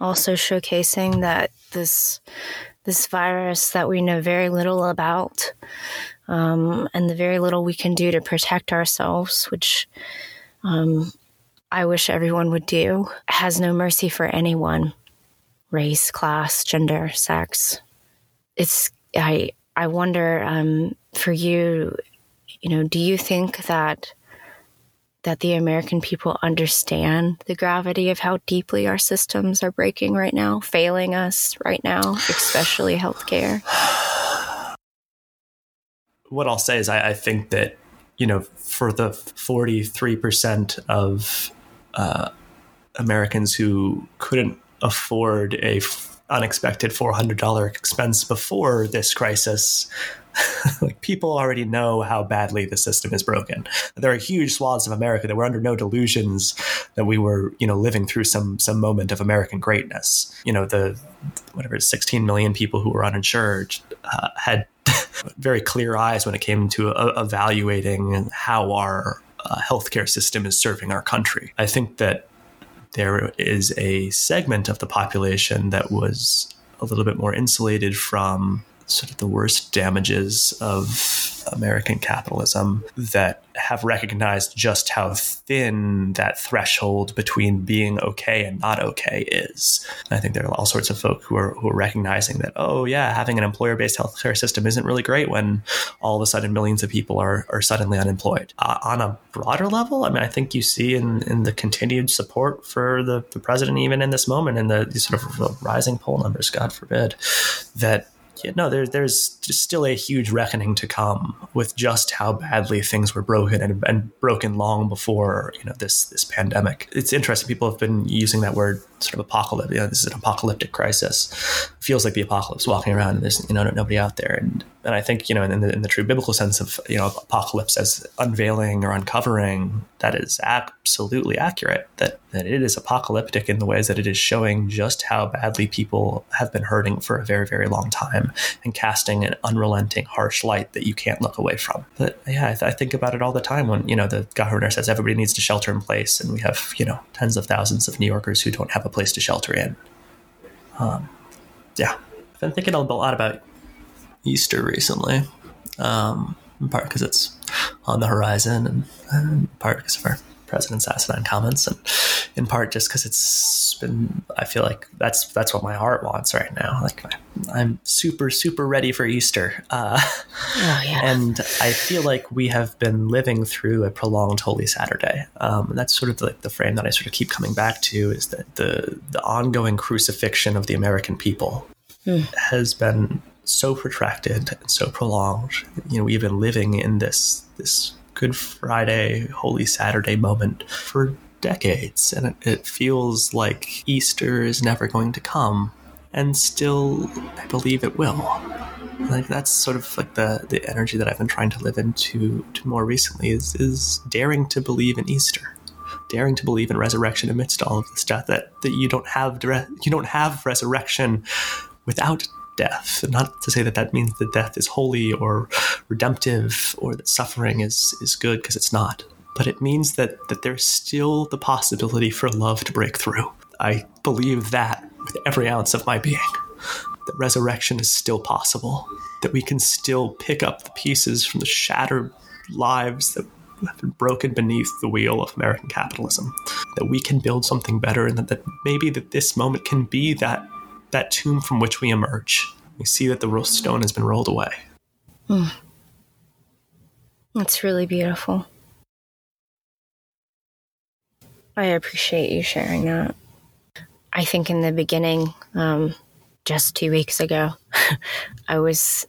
also showcasing that this this virus that we know very little about um, and the very little we can do to protect ourselves, which um, I wish everyone would do, has no mercy for anyone race, class, gender, sex. It's, I, I wonder um, for you, you know, do you think that that the American people understand the gravity of how deeply our systems are breaking right now, failing us right now, especially healthcare? What I'll say is, I, I think that, you know, for the 43% of uh, Americans who couldn't afford a unexpected $400 expense before this crisis, like people already know how badly the system is broken. There are huge swaths of America that were under no delusions that we were, you know, living through some some moment of American greatness. You know, the whatever 16 million people who were uninsured uh, had very clear eyes when it came to uh, evaluating how our uh, healthcare system is serving our country. I think that there is a segment of the population that was a little bit more insulated from sort of the worst damages of American capitalism that have recognized just how thin that threshold between being okay and not okay is. And I think there are all sorts of folk who are, who are recognizing that, oh, yeah, having an employer based healthcare system isn't really great when all of a sudden millions of people are, are suddenly unemployed. Uh, on a broader level, I mean, I think you see in, in the continued support for the, the president, even in this moment, the, the sort of rising poll numbers, God forbid, that yeah, no, there, there's still a huge reckoning to come with just how badly things were broken and, and broken long before you know this this pandemic. It's interesting. People have been using that word sort of apocalypse. You know, this is an apocalyptic crisis. It feels like the apocalypse walking around and there's you know nobody out there. And and I think you know in the, in the true biblical sense of you know apocalypse as unveiling or uncovering, that is absolutely accurate. That that it is apocalyptic in the ways that it is showing just how badly people have been hurting for a very very long time and casting an unrelenting harsh light that you can't look away from. But yeah, I, th- I think about it all the time when you know the governor says everybody needs to shelter in place, and we have you know tens of thousands of New Yorkers who don't have a place to shelter in. Um, yeah, I've been thinking a lot about Easter recently, um, in part because it's on the horizon, and, part because of our president's asinine comments, and in part just because it's been. I feel like that's that's what my heart wants right now. Like I'm super super ready for Easter, uh, oh, yeah. and I feel like we have been living through a prolonged Holy Saturday. Um, and that's sort of like the frame that I sort of keep coming back to is that the the ongoing crucifixion of the American people mm. has been so protracted and so prolonged. You know, we've been living in this this Good Friday, Holy Saturday moment for decades, and it, it feels like Easter is never going to come, and still, I believe it will. Like that's sort of like the the energy that I've been trying to live into to more recently is is daring to believe in Easter daring to believe in resurrection amidst all of this death that, that you don't have you don't have resurrection without death. Not to say that that means that death is holy or redemptive or that suffering is, is good, because it's not. But it means that, that there's still the possibility for love to break through. I believe that with every ounce of my being. That resurrection is still possible. That we can still pick up the pieces from the shattered lives that have been broken beneath the wheel of American capitalism. That we can build something better, and that, that maybe that this moment can be that that tomb from which we emerge. We see that the stone has been rolled away. Mm. That's really beautiful. I appreciate you sharing that. I think in the beginning, um, just two weeks ago, I was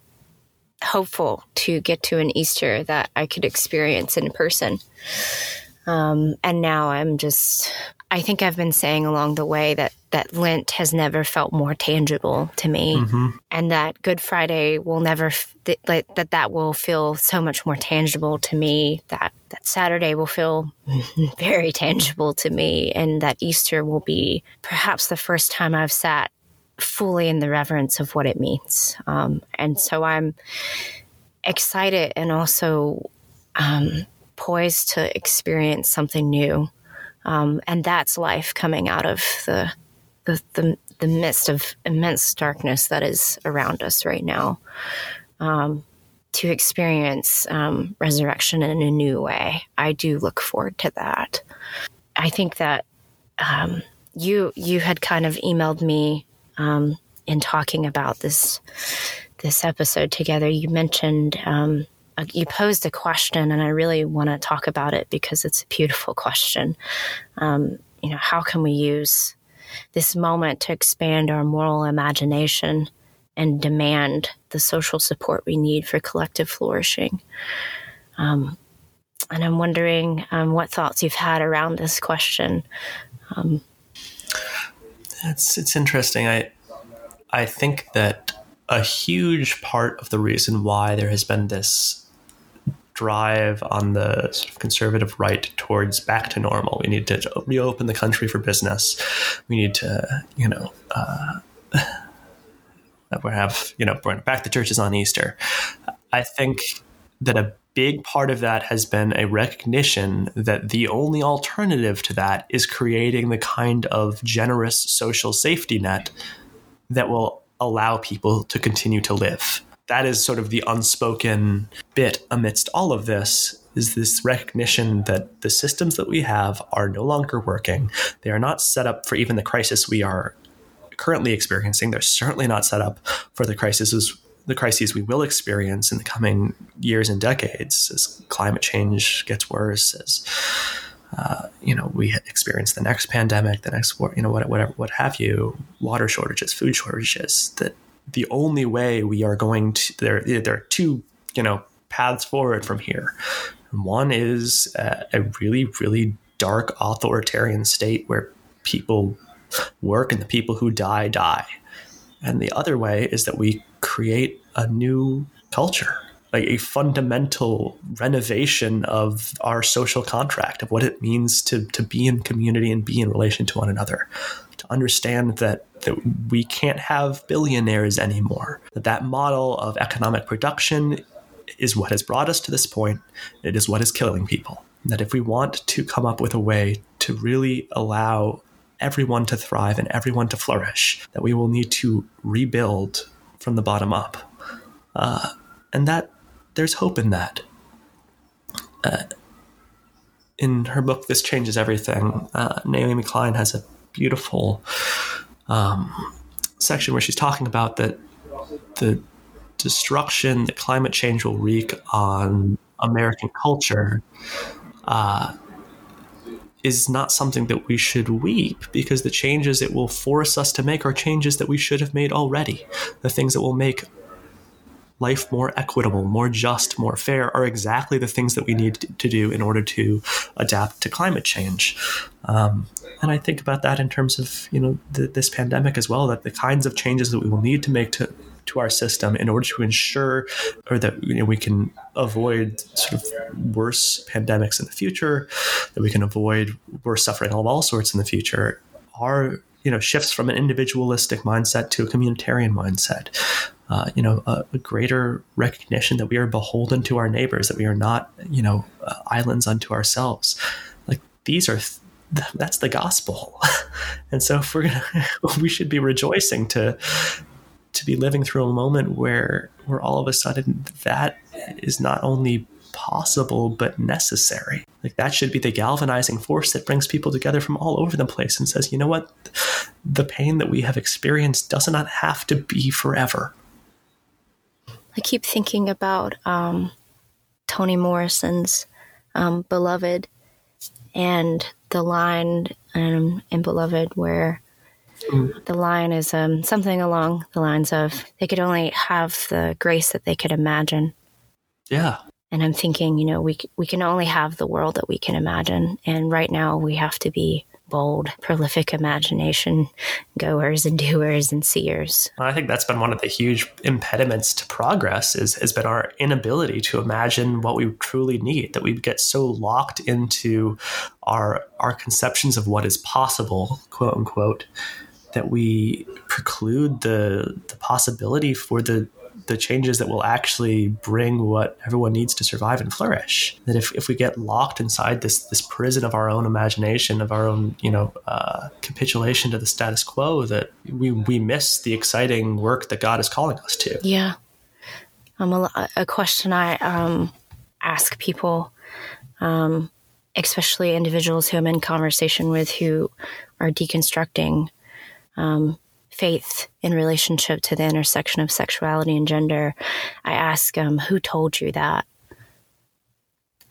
hopeful to get to an Easter that I could experience in person. Um, and now I'm just, I think I've been saying along the way that that Lent has never felt more tangible to me, mm-hmm. and that Good Friday will never th- that that will feel so much more tangible to me. That that Saturday will feel very tangible to me, and that Easter will be perhaps the first time I've sat fully in the reverence of what it means. Um, and so I'm excited and also um, poised to experience something new. Um, and that's life coming out of the, the, the the midst of immense darkness that is around us right now. Um, to experience um, resurrection in a new way, I do look forward to that. I think that um, you you had kind of emailed me um, in talking about this this episode together. You mentioned um, you posed a question, and I really want to talk about it because it's a beautiful question. Um, you know, how can we use this moment to expand our moral imagination and demand the social support we need for collective flourishing? Um, and I'm wondering um, what thoughts you've had around this question. Um, it's it's interesting. I I think that a huge part of the reason why there has been this drive on the sort of conservative right towards back to normal. We need to reopen the country for business. We need to, you know, uh, we have, you know, back the churches on Easter. I think that a big part of that has been a recognition that the only alternative to that is creating the kind of generous social safety net that will allow people to continue to live. That is sort of the unspoken bit amidst all of this is this recognition that the systems that we have are no longer working. They are not set up for even the crisis we are currently experiencing. They're certainly not set up for the crises the crises we will experience in the coming years and decades as climate change gets worse, as uh, you know we experience the next pandemic, the next war, you know whatever, what have you, water shortages, food shortages. That the only way we are going to there there are two you know paths forward from here. One is uh, a really really dark authoritarian state where people work and the people who die die. And the other way is that we create a new culture, like a fundamental renovation of our social contract, of what it means to, to be in community and be in relation to one another. To understand that, that we can't have billionaires anymore, that that model of economic production is what has brought us to this point. It is what is killing people. That if we want to come up with a way to really allow everyone to thrive and everyone to flourish, that we will need to rebuild from the bottom up. Uh, and that there's hope in that. Uh, in her book, This Changes Everything, uh, Naomi Klein has a beautiful um, section where she's talking about that the destruction that climate change will wreak on American culture uh, is not something that we should weep because the changes it will force us to make are changes that we should have made already. The things that will make life more equitable, more just, more fair are exactly the things that we need to do in order to adapt to climate change. Um, and I think about that in terms of you know this pandemic as well. That the kinds of changes that we will need to make to to our system in order to ensure or that you know, we can avoid sort of worse pandemics in the future, that we can avoid worse suffering of all sorts in the future, are you know shifts from an individualistic mindset to a communitarian mindset. Uh, you know, a, a, greater recognition that we are beholden to our neighbors, that we are not, you know, uh, islands unto ourselves. Like these are, th- that's the gospel, and so if we're gonna, we should be rejoicing to to be living through a moment where where all of a sudden that is not only possible but necessary. Like that should be the galvanizing force that brings people together from all over the place and says, you know what, the pain that we have experienced does not have to be forever. I keep thinking about um, Toni Morrison's um, "Beloved" and the line um, in "Beloved" where the line is um, something along the lines of they could only have the grace that they could imagine. Yeah. And I'm thinking, you know, we we can only have the world that we can imagine, and right now we have to be bold, prolific imagination goers and doers and seers. I think that's been one of the huge impediments to progress is has been our inability to imagine what we truly need, that we get so locked into our our conceptions of what is possible, quote unquote, that we preclude the the possibility for the the changes that will actually bring what everyone needs to survive and flourish. That if, if we get locked inside this this prison of our own imagination, of our own you know uh, capitulation to the status quo, that we we miss the exciting work that God is calling us to. Yeah, um, a, a question I um, ask people, um, especially individuals who I'm in conversation with who are deconstructing um, faith in relationship to the intersection of sexuality and gender, I ask, um, who told you that?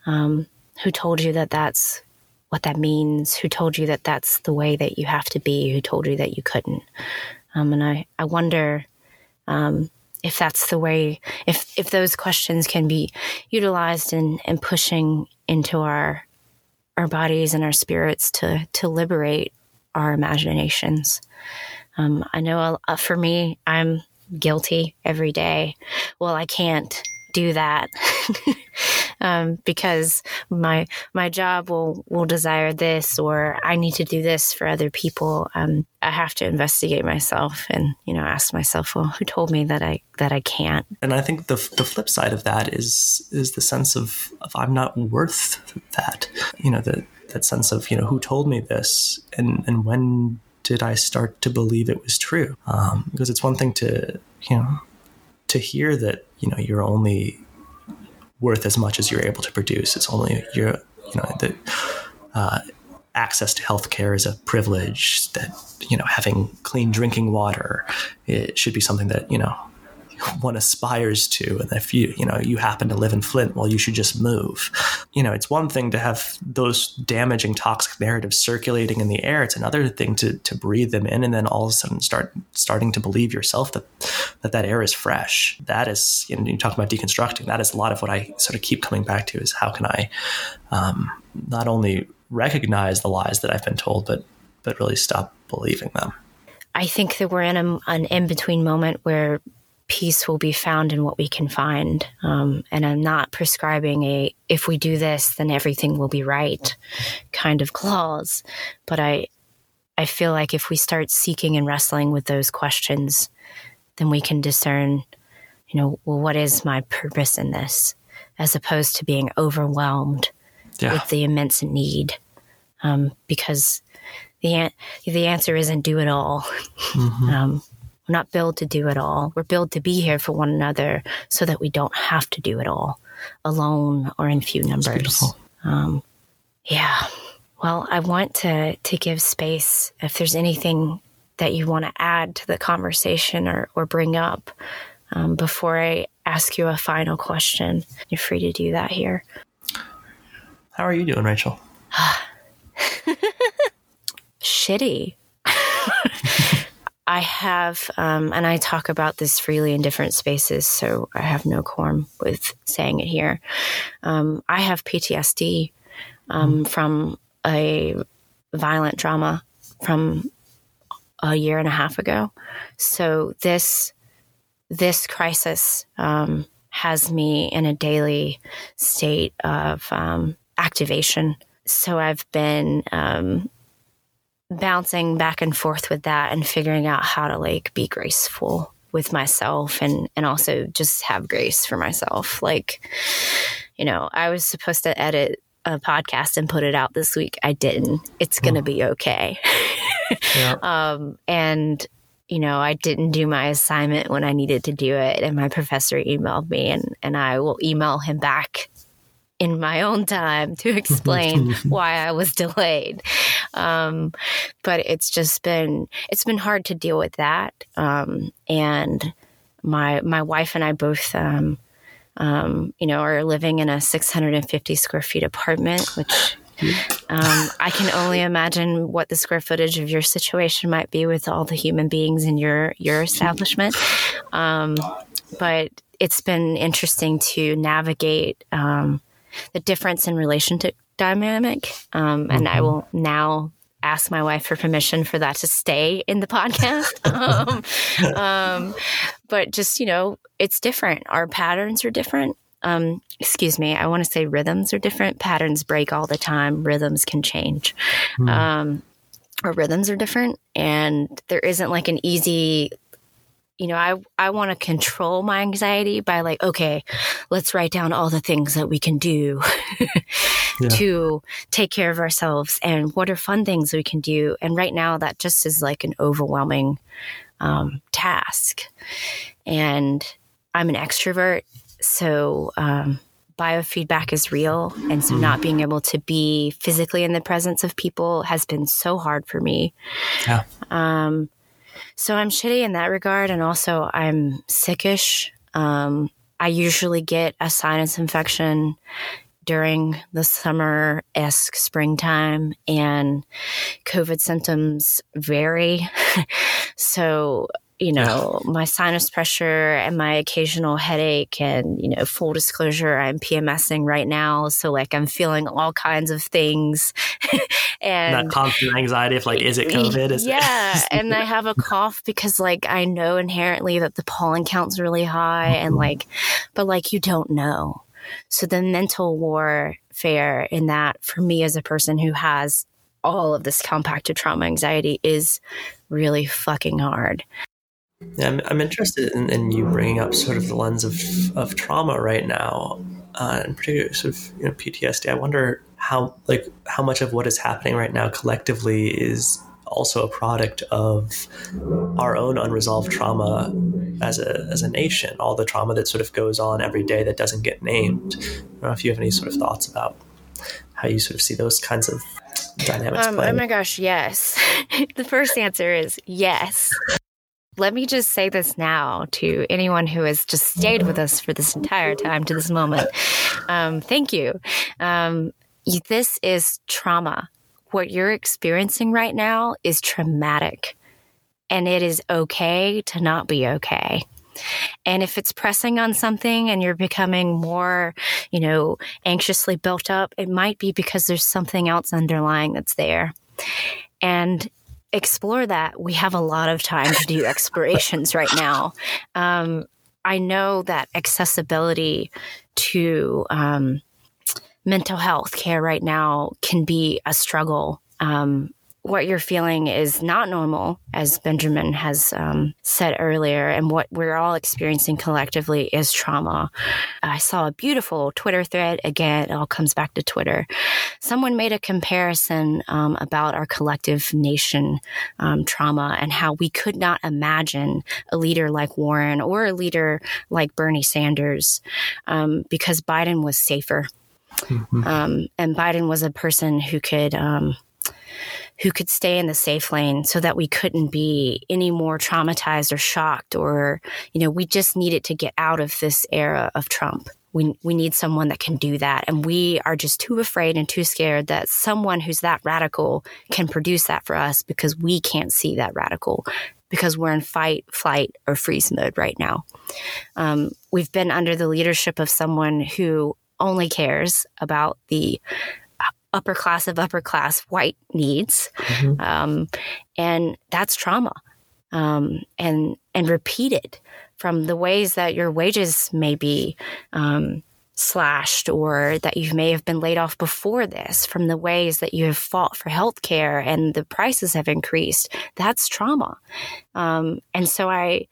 Um, who told you that that's what that means? Who told you that that's the way that you have to be? Who told you that you couldn't? Um, and I, I wonder um, if that's the way, if, if those questions can be utilized in, in pushing into our, our bodies and our spirits to, to liberate our imaginations. Um, I know uh, for me, I'm guilty every day. Well, I can't do that um, because my my job will will desire this, or I need to do this for other people. Um, I have to investigate myself and you know ask myself, well, who told me that I that I can't? And I think the the flip side of that is is the sense of, of I'm not worth that. You know, the that sense of you know who told me this and and when did I start to believe it was true? Um, because it's one thing to, you know, to hear that, you know, you're only worth as much as you're able to produce. It's only, you're, you know, the, uh, access to healthcare is a privilege that, you know, having clean drinking water, it should be something that, you know, one aspires to. And if you you know you happen to live in flint well you should just move. You know it's one thing to have those damaging toxic narratives circulating in the air. It's another thing to to breathe them in and then all of a sudden start starting to believe yourself that that that air is fresh. That is you know you talk about deconstructing that is a lot of what i sort of keep coming back to is how can i um, not only recognize the lies that i've been told but but really stop believing them. I think that we're in a, an in between moment where peace will be found in what we can find. Um, and I'm not prescribing a if we do this, then everything will be right kind of clause. But I I feel like if we start seeking and wrestling with those questions, then we can discern, you know, well, what is my purpose in this, as opposed to being overwhelmed yeah. with the immense need. Um, because the an- the answer isn't do it all. Mm-hmm. Um, we're not built to do it all. We're built to be here for one another so that we don't have to do it all alone or in few numbers. Um, yeah. Well, I want to to give space if there's anything that you want to add to the conversation or, or bring up um, before I ask you a final question. You're free to do that here. How are you doing, Rachel? Shitty. I have, um, and I talk about this freely in different spaces, so I have no qualm with saying it here. Um, I have PTSD um, mm. from a violent trauma from a year and a half ago. So this this crisis um, has me in a daily state of um, activation. So I've been um, bouncing back and forth with that and figuring out how to like be graceful with myself and and also just have grace for myself. Like you know i was supposed to edit a podcast and put it out this week. I didn't. It's gonna be okay. Yeah. um and you know i didn't do my assignment when i needed to do it and my professor emailed me and and i will email him back in my own time to explain why I was delayed. Um, but it's just been it's been hard to deal with that. Um, and my my wife and I both um, um you know are living in a 650 square feet apartment, which um, I can only imagine what the square footage of your situation might be with all the human beings in your your establishment. Um, but it's been interesting to navigate um, the difference in relationship dynamic. Um, and mm-hmm. I will now ask my wife for permission for that to stay in the podcast. um, um, but just, you know, it's different. Our patterns are different. Um, excuse me, I want to say rhythms are different. Patterns break all the time, rhythms can change. Mm. Um, our rhythms are different, and there isn't like an easy you know, I I want to control my anxiety by like, okay, let's write down all the things that we can do yeah. to take care of ourselves and what are fun things we can do. And right now, that just is like an overwhelming um, task. And I'm an extrovert, so um, biofeedback is real, and so not being able to be physically in the presence of people has been so hard for me. Yeah. Um, so I'm shitty in that regard. And also, I'm sickish. Um, I usually get a sinus infection during the summer esque springtime, and COVID symptoms vary. so you know, my sinus pressure and my occasional headache. And, you know, full disclosure, I'm PMSing right now. So, like, I'm feeling all kinds of things. and that constant anxiety of, like, is it COVID? Is yeah. It- and I have a cough because, like, I know inherently that the pollen count's really high. Mm-hmm. And, like, but, like, you don't know. So, the mental warfare in that for me as a person who has all of this compacted trauma anxiety is really fucking hard. Yeah, I'm, I'm interested in, in, you bringing up sort of the lens of, of trauma right now, uh, and particularly sort of you know PTSD. I wonder how like how much of what is happening right now collectively is also a product of our own unresolved trauma as a as a nation. All the trauma that sort of goes on every day that doesn't get named. I don't know if you have any sort of thoughts about how you sort of see those kinds of dynamics um, Oh my gosh, yes. the first answer is yes. Let me just say this now to anyone who has just stayed with us for this entire time to this moment. Um, thank you. Um, this is trauma. What you're experiencing right now is traumatic, and it is okay to not be okay. And if it's pressing on something and you're becoming more, you know, anxiously built up, it might be because there's something else underlying that's there. And explore that. We have a lot of time to do explorations right now. Um, I know that accessibility to um, mental health care right now can be a struggle. Um, what you're feeling is not normal, as Benjamin has um, said earlier, and what we're all experiencing collectively is trauma. I saw a beautiful Twitter thread. Again, it all comes back to Twitter. Someone made a comparison um, about our collective nation um, trauma and how we could not imagine a leader like Warren or a leader like Bernie Sanders um, because Biden was safer. Mm-hmm. Um, and Biden was a person who could um, who could stay in the safe lane so that we couldn't be any more traumatized or shocked or, you know, we just needed to get out of this era of Trump. We, we need someone that can do that. And we are just too afraid and too scared that someone who's that radical can produce that for us because we can't see that radical because we're in fight, flight, or freeze mode right now. Um, we've been under the leadership of someone who only cares about the upper class of upper class white needs. Mm-hmm. Um, and that's trauma. Um, and and repeated from the ways that your wages may be um, slashed or that you may have been laid off before this from the ways that you have fought for health care and the prices have increased that's trauma. Um, and so i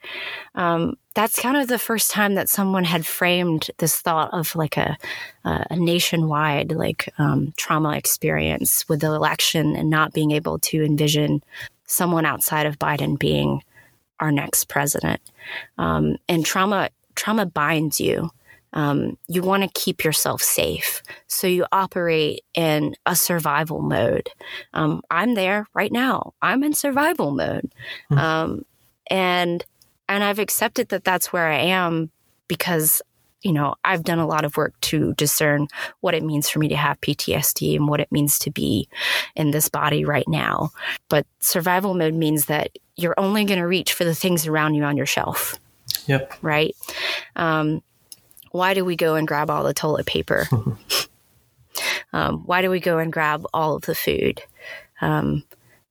um, that's kind of the first time that someone had framed this thought of like a, a nationwide like um, trauma experience with the election and not being able to envision someone outside of biden being our next president. Um, and trauma trauma binds you um, you want to keep yourself safe. So you operate in a survival mode. Um, I'm there right now. I'm in survival mode. Mm-hmm. Um, and, and I've accepted that that's where I am because you know, I've done a lot of work to discern what it means for me to have PTSD and what it means to be in this body right now. But survival mode means that you're only going to reach for the things around you on your shelf. Yep. Right. Um, why do we go and grab all the toilet paper? um, why do we go and grab all of the food? Um,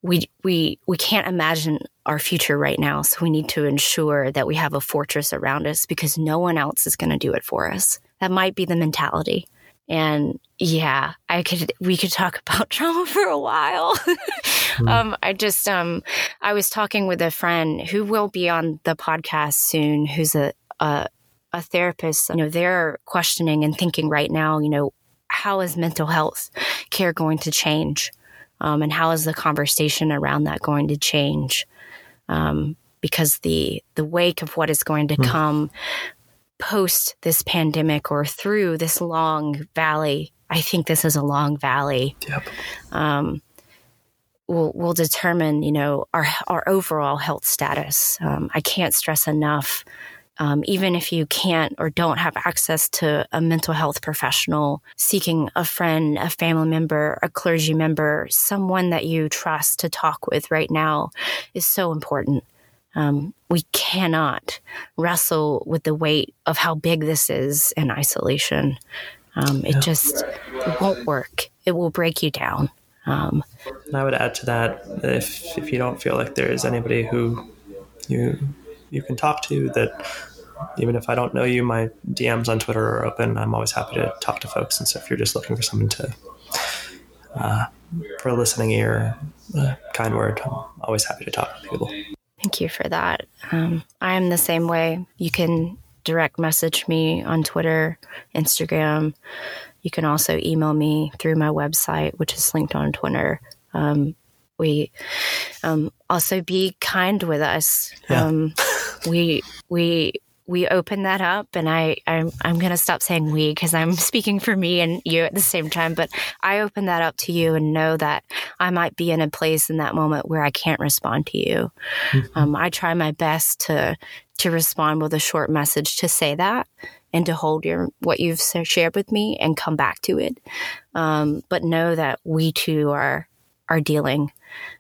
we we we can't imagine our future right now, so we need to ensure that we have a fortress around us because no one else is going to do it for us. That might be the mentality. And yeah, I could we could talk about trauma for a while. mm. um, I just um, I was talking with a friend who will be on the podcast soon, who's a, a a therapist, you know, they're questioning and thinking right now, you know, how is mental health care going to change? Um, and how is the conversation around that going to change? Um, because the the wake of what is going to mm. come post this pandemic or through this long valley, I think this is a long valley. Yep. Um, will will determine, you know, our our overall health status. Um, I can't stress enough um, even if you can't or don't have access to a mental health professional, seeking a friend, a family member, a clergy member, someone that you trust to talk with right now is so important. Um, we cannot wrestle with the weight of how big this is in isolation. Um, it yeah. just it won't work. It will break you down. Um, and I would add to that if if you don't feel like there is anybody who you you can talk to that even if I don't know you, my DMs on Twitter are open. I'm always happy to talk to folks. And so if you're just looking for someone to, uh, for a listening ear, a kind word, I'm always happy to talk to people. Thank you for that. Um, I am the same way. You can direct message me on Twitter, Instagram. You can also email me through my website, which is linked on Twitter. Um, we um, also be kind with us. Yeah. We we we open that up and I, I'm, I'm going to stop saying we because I'm speaking for me and you at the same time, but I open that up to you and know that I might be in a place in that moment where I can't respond to you. Mm-hmm. Um, I try my best to, to respond with a short message to say that and to hold your, what you've shared with me and come back to it. Um, but know that we too are, are dealing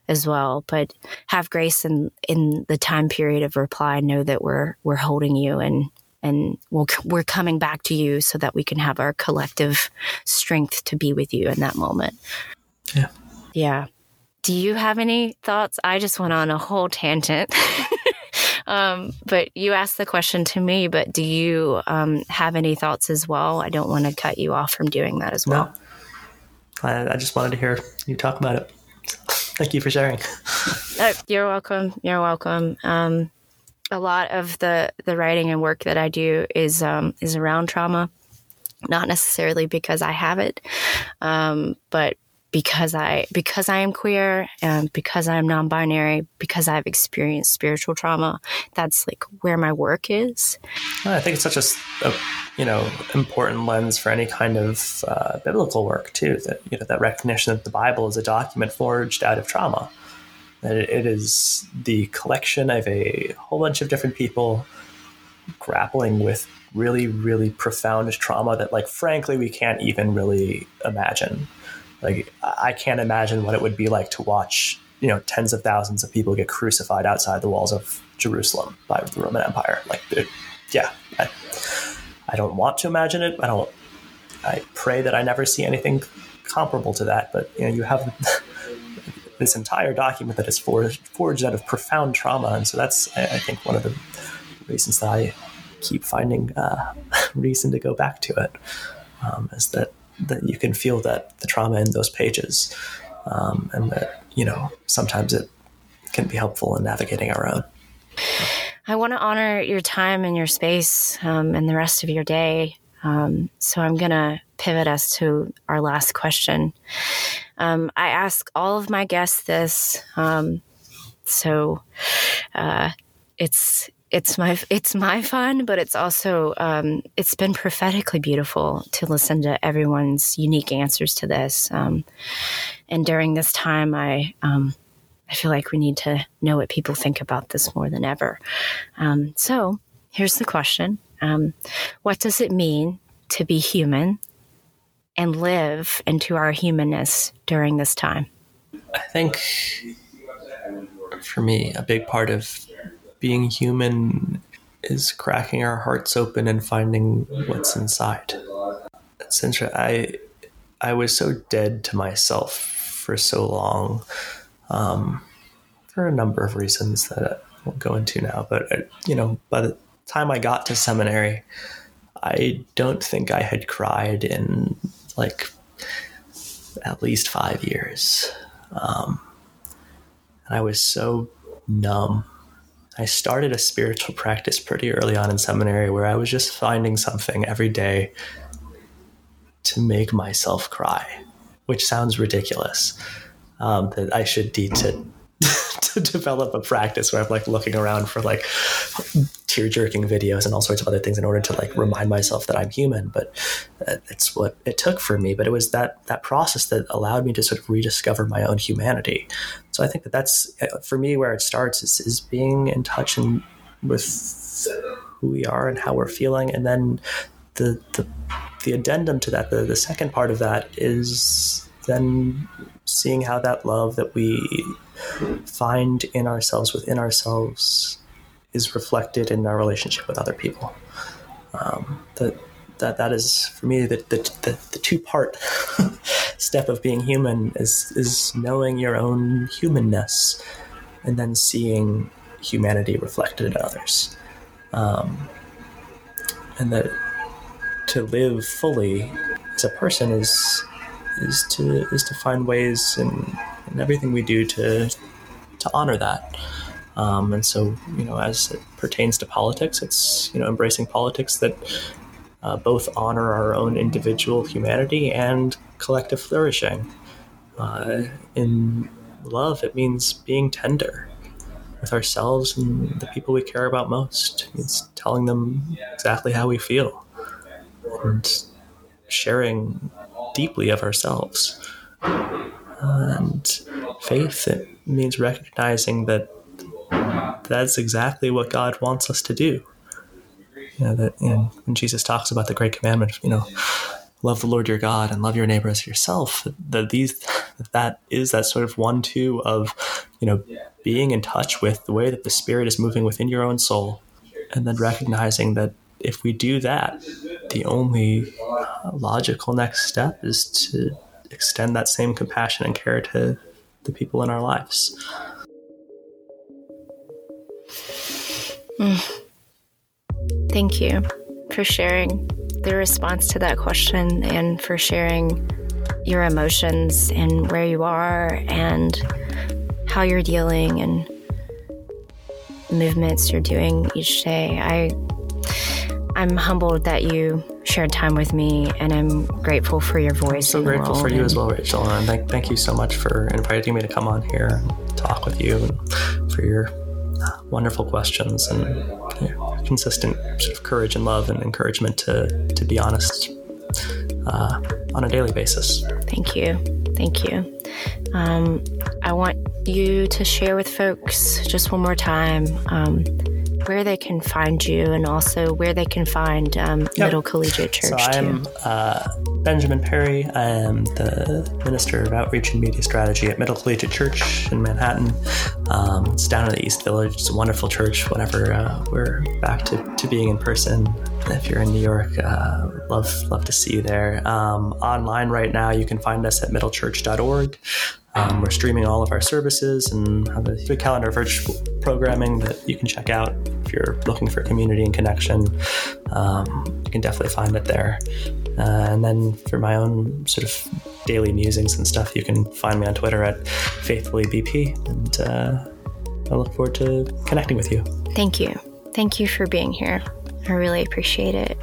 as well. But have grace in in the time period of reply. Know that we're we're holding you and and we'll, we're coming back to you so that we can have our collective strength to be with you in that moment. Yeah. Yeah. Do you have any thoughts? I just went on a whole tangent. um, but you asked the question to me, but do you um, have any thoughts as well? I don't want to cut you off from doing that as well. No. I, I just wanted to hear you talk about it. Thank you for sharing. Oh, you're welcome. You're welcome. Um, a lot of the the writing and work that I do is um, is around trauma, not necessarily because I have it, um, but because I because I am queer and because I am non-binary, because I've experienced spiritual trauma. That's like where my work is. I think it's such a, a you know important lens for any kind of uh, biblical work too. That you know that recognition that the Bible is a document forged out of trauma. That it is the collection of a whole bunch of different people grappling with really really profound trauma that like frankly we can't even really imagine like I can't imagine what it would be like to watch you know tens of thousands of people get crucified outside the walls of Jerusalem by the Roman Empire. Like, yeah, I, I don't want to imagine it. I don't. I pray that I never see anything comparable to that. But you know, you have this entire document that is forged, forged out of profound trauma, and so that's I, I think one of the reasons that I keep finding uh, reason to go back to it um, is that that you can feel that the trauma in those pages, um, and that you know sometimes it can be helpful in navigating our own. I want to honor your time and your space um, and the rest of your day. Um, so I'm going to pivot us to our last question. Um, I ask all of my guests this. Um, so uh, it's it's my it's my fun, but it's also um, it's been prophetically beautiful to listen to everyone's unique answers to this. Um, and during this time, I um, I feel like we need to know what people think about this more than ever. Um, so here's the question: um, What does it mean to be human and live into our humanness during this time? I think for me, a big part of being human is cracking our hearts open and finding what's inside. It's interesting. I I was so dead to myself for so long, um, for a number of reasons that I won't go into now. But uh, you know, by the time I got to seminary, I don't think I had cried in like at least five years. Um, and I was so numb I started a spiritual practice pretty early on in seminary where I was just finding something every day to make myself cry, which sounds ridiculous. Um, that I should need to to develop a practice where I'm like looking around for like tear jerking videos and all sorts of other things in order to like remind myself that I'm human. But uh, it's what it took for me. But it was that that process that allowed me to sort of rediscover my own humanity. So I think that that's uh, for me where it starts is, is being in touch and with who we are and how we're feeling, and then the the the addendum to that, the, the second part of that is then seeing how that love that we find in ourselves within ourselves is reflected in our relationship with other people. Um, that that that is for me the the, the, the two part step of being human is is knowing your own humanness and then seeing humanity reflected in others. Um, and that to live fully as a person is is to is to find ways in, in everything we do to to honor that. Um, and so, you know, as it pertains to politics, it's you know embracing politics that uh, both honor our own individual humanity and collective flourishing. Uh, in love, it means being tender with ourselves and the people we care about most. It's telling them exactly how we feel and sharing deeply of ourselves. And faith, it means recognizing that that's exactly what God wants us to do. You know, that you know, when Jesus talks about the great commandment, you know, love the Lord your God and love your neighbor as yourself, that these that is that sort of one two of, you know, being in touch with the way that the spirit is moving within your own soul and then recognizing that if we do that, the only uh, logical next step is to extend that same compassion and care to the people in our lives. Mm. Thank you for sharing the response to that question and for sharing your emotions and where you are and how you're dealing and movements you're doing each day. I I'm humbled that you shared time with me, and I'm grateful for your voice. I'm so grateful for you and as well, Rachel, and thank, thank you so much for inviting me to come on here and talk with you, and for your wonderful questions and consistent sort of courage and love and encouragement to to be honest uh, on a daily basis. Thank you, thank you. Um, I want you to share with folks just one more time. Um, where they can find you and also where they can find um, yep. Middle Collegiate Church. So I'm uh, Benjamin Perry. I am the Minister of Outreach and Media Strategy at Middle Collegiate Church in Manhattan. Um, it's down in the East Village. It's a wonderful church. Whenever uh, we're back to, to being in person, if you're in New York, uh, love love to see you there. Um, online right now, you can find us at middlechurch.org. Um, we're streaming all of our services and have a good calendar of virtual programming that you can check out if you're looking for community and connection. Um, you can definitely find it there. Uh, and then for my own sort of daily musings and stuff, you can find me on Twitter at faithfullybp. And uh, I look forward to connecting with you. Thank you. Thank you for being here. I really appreciate it.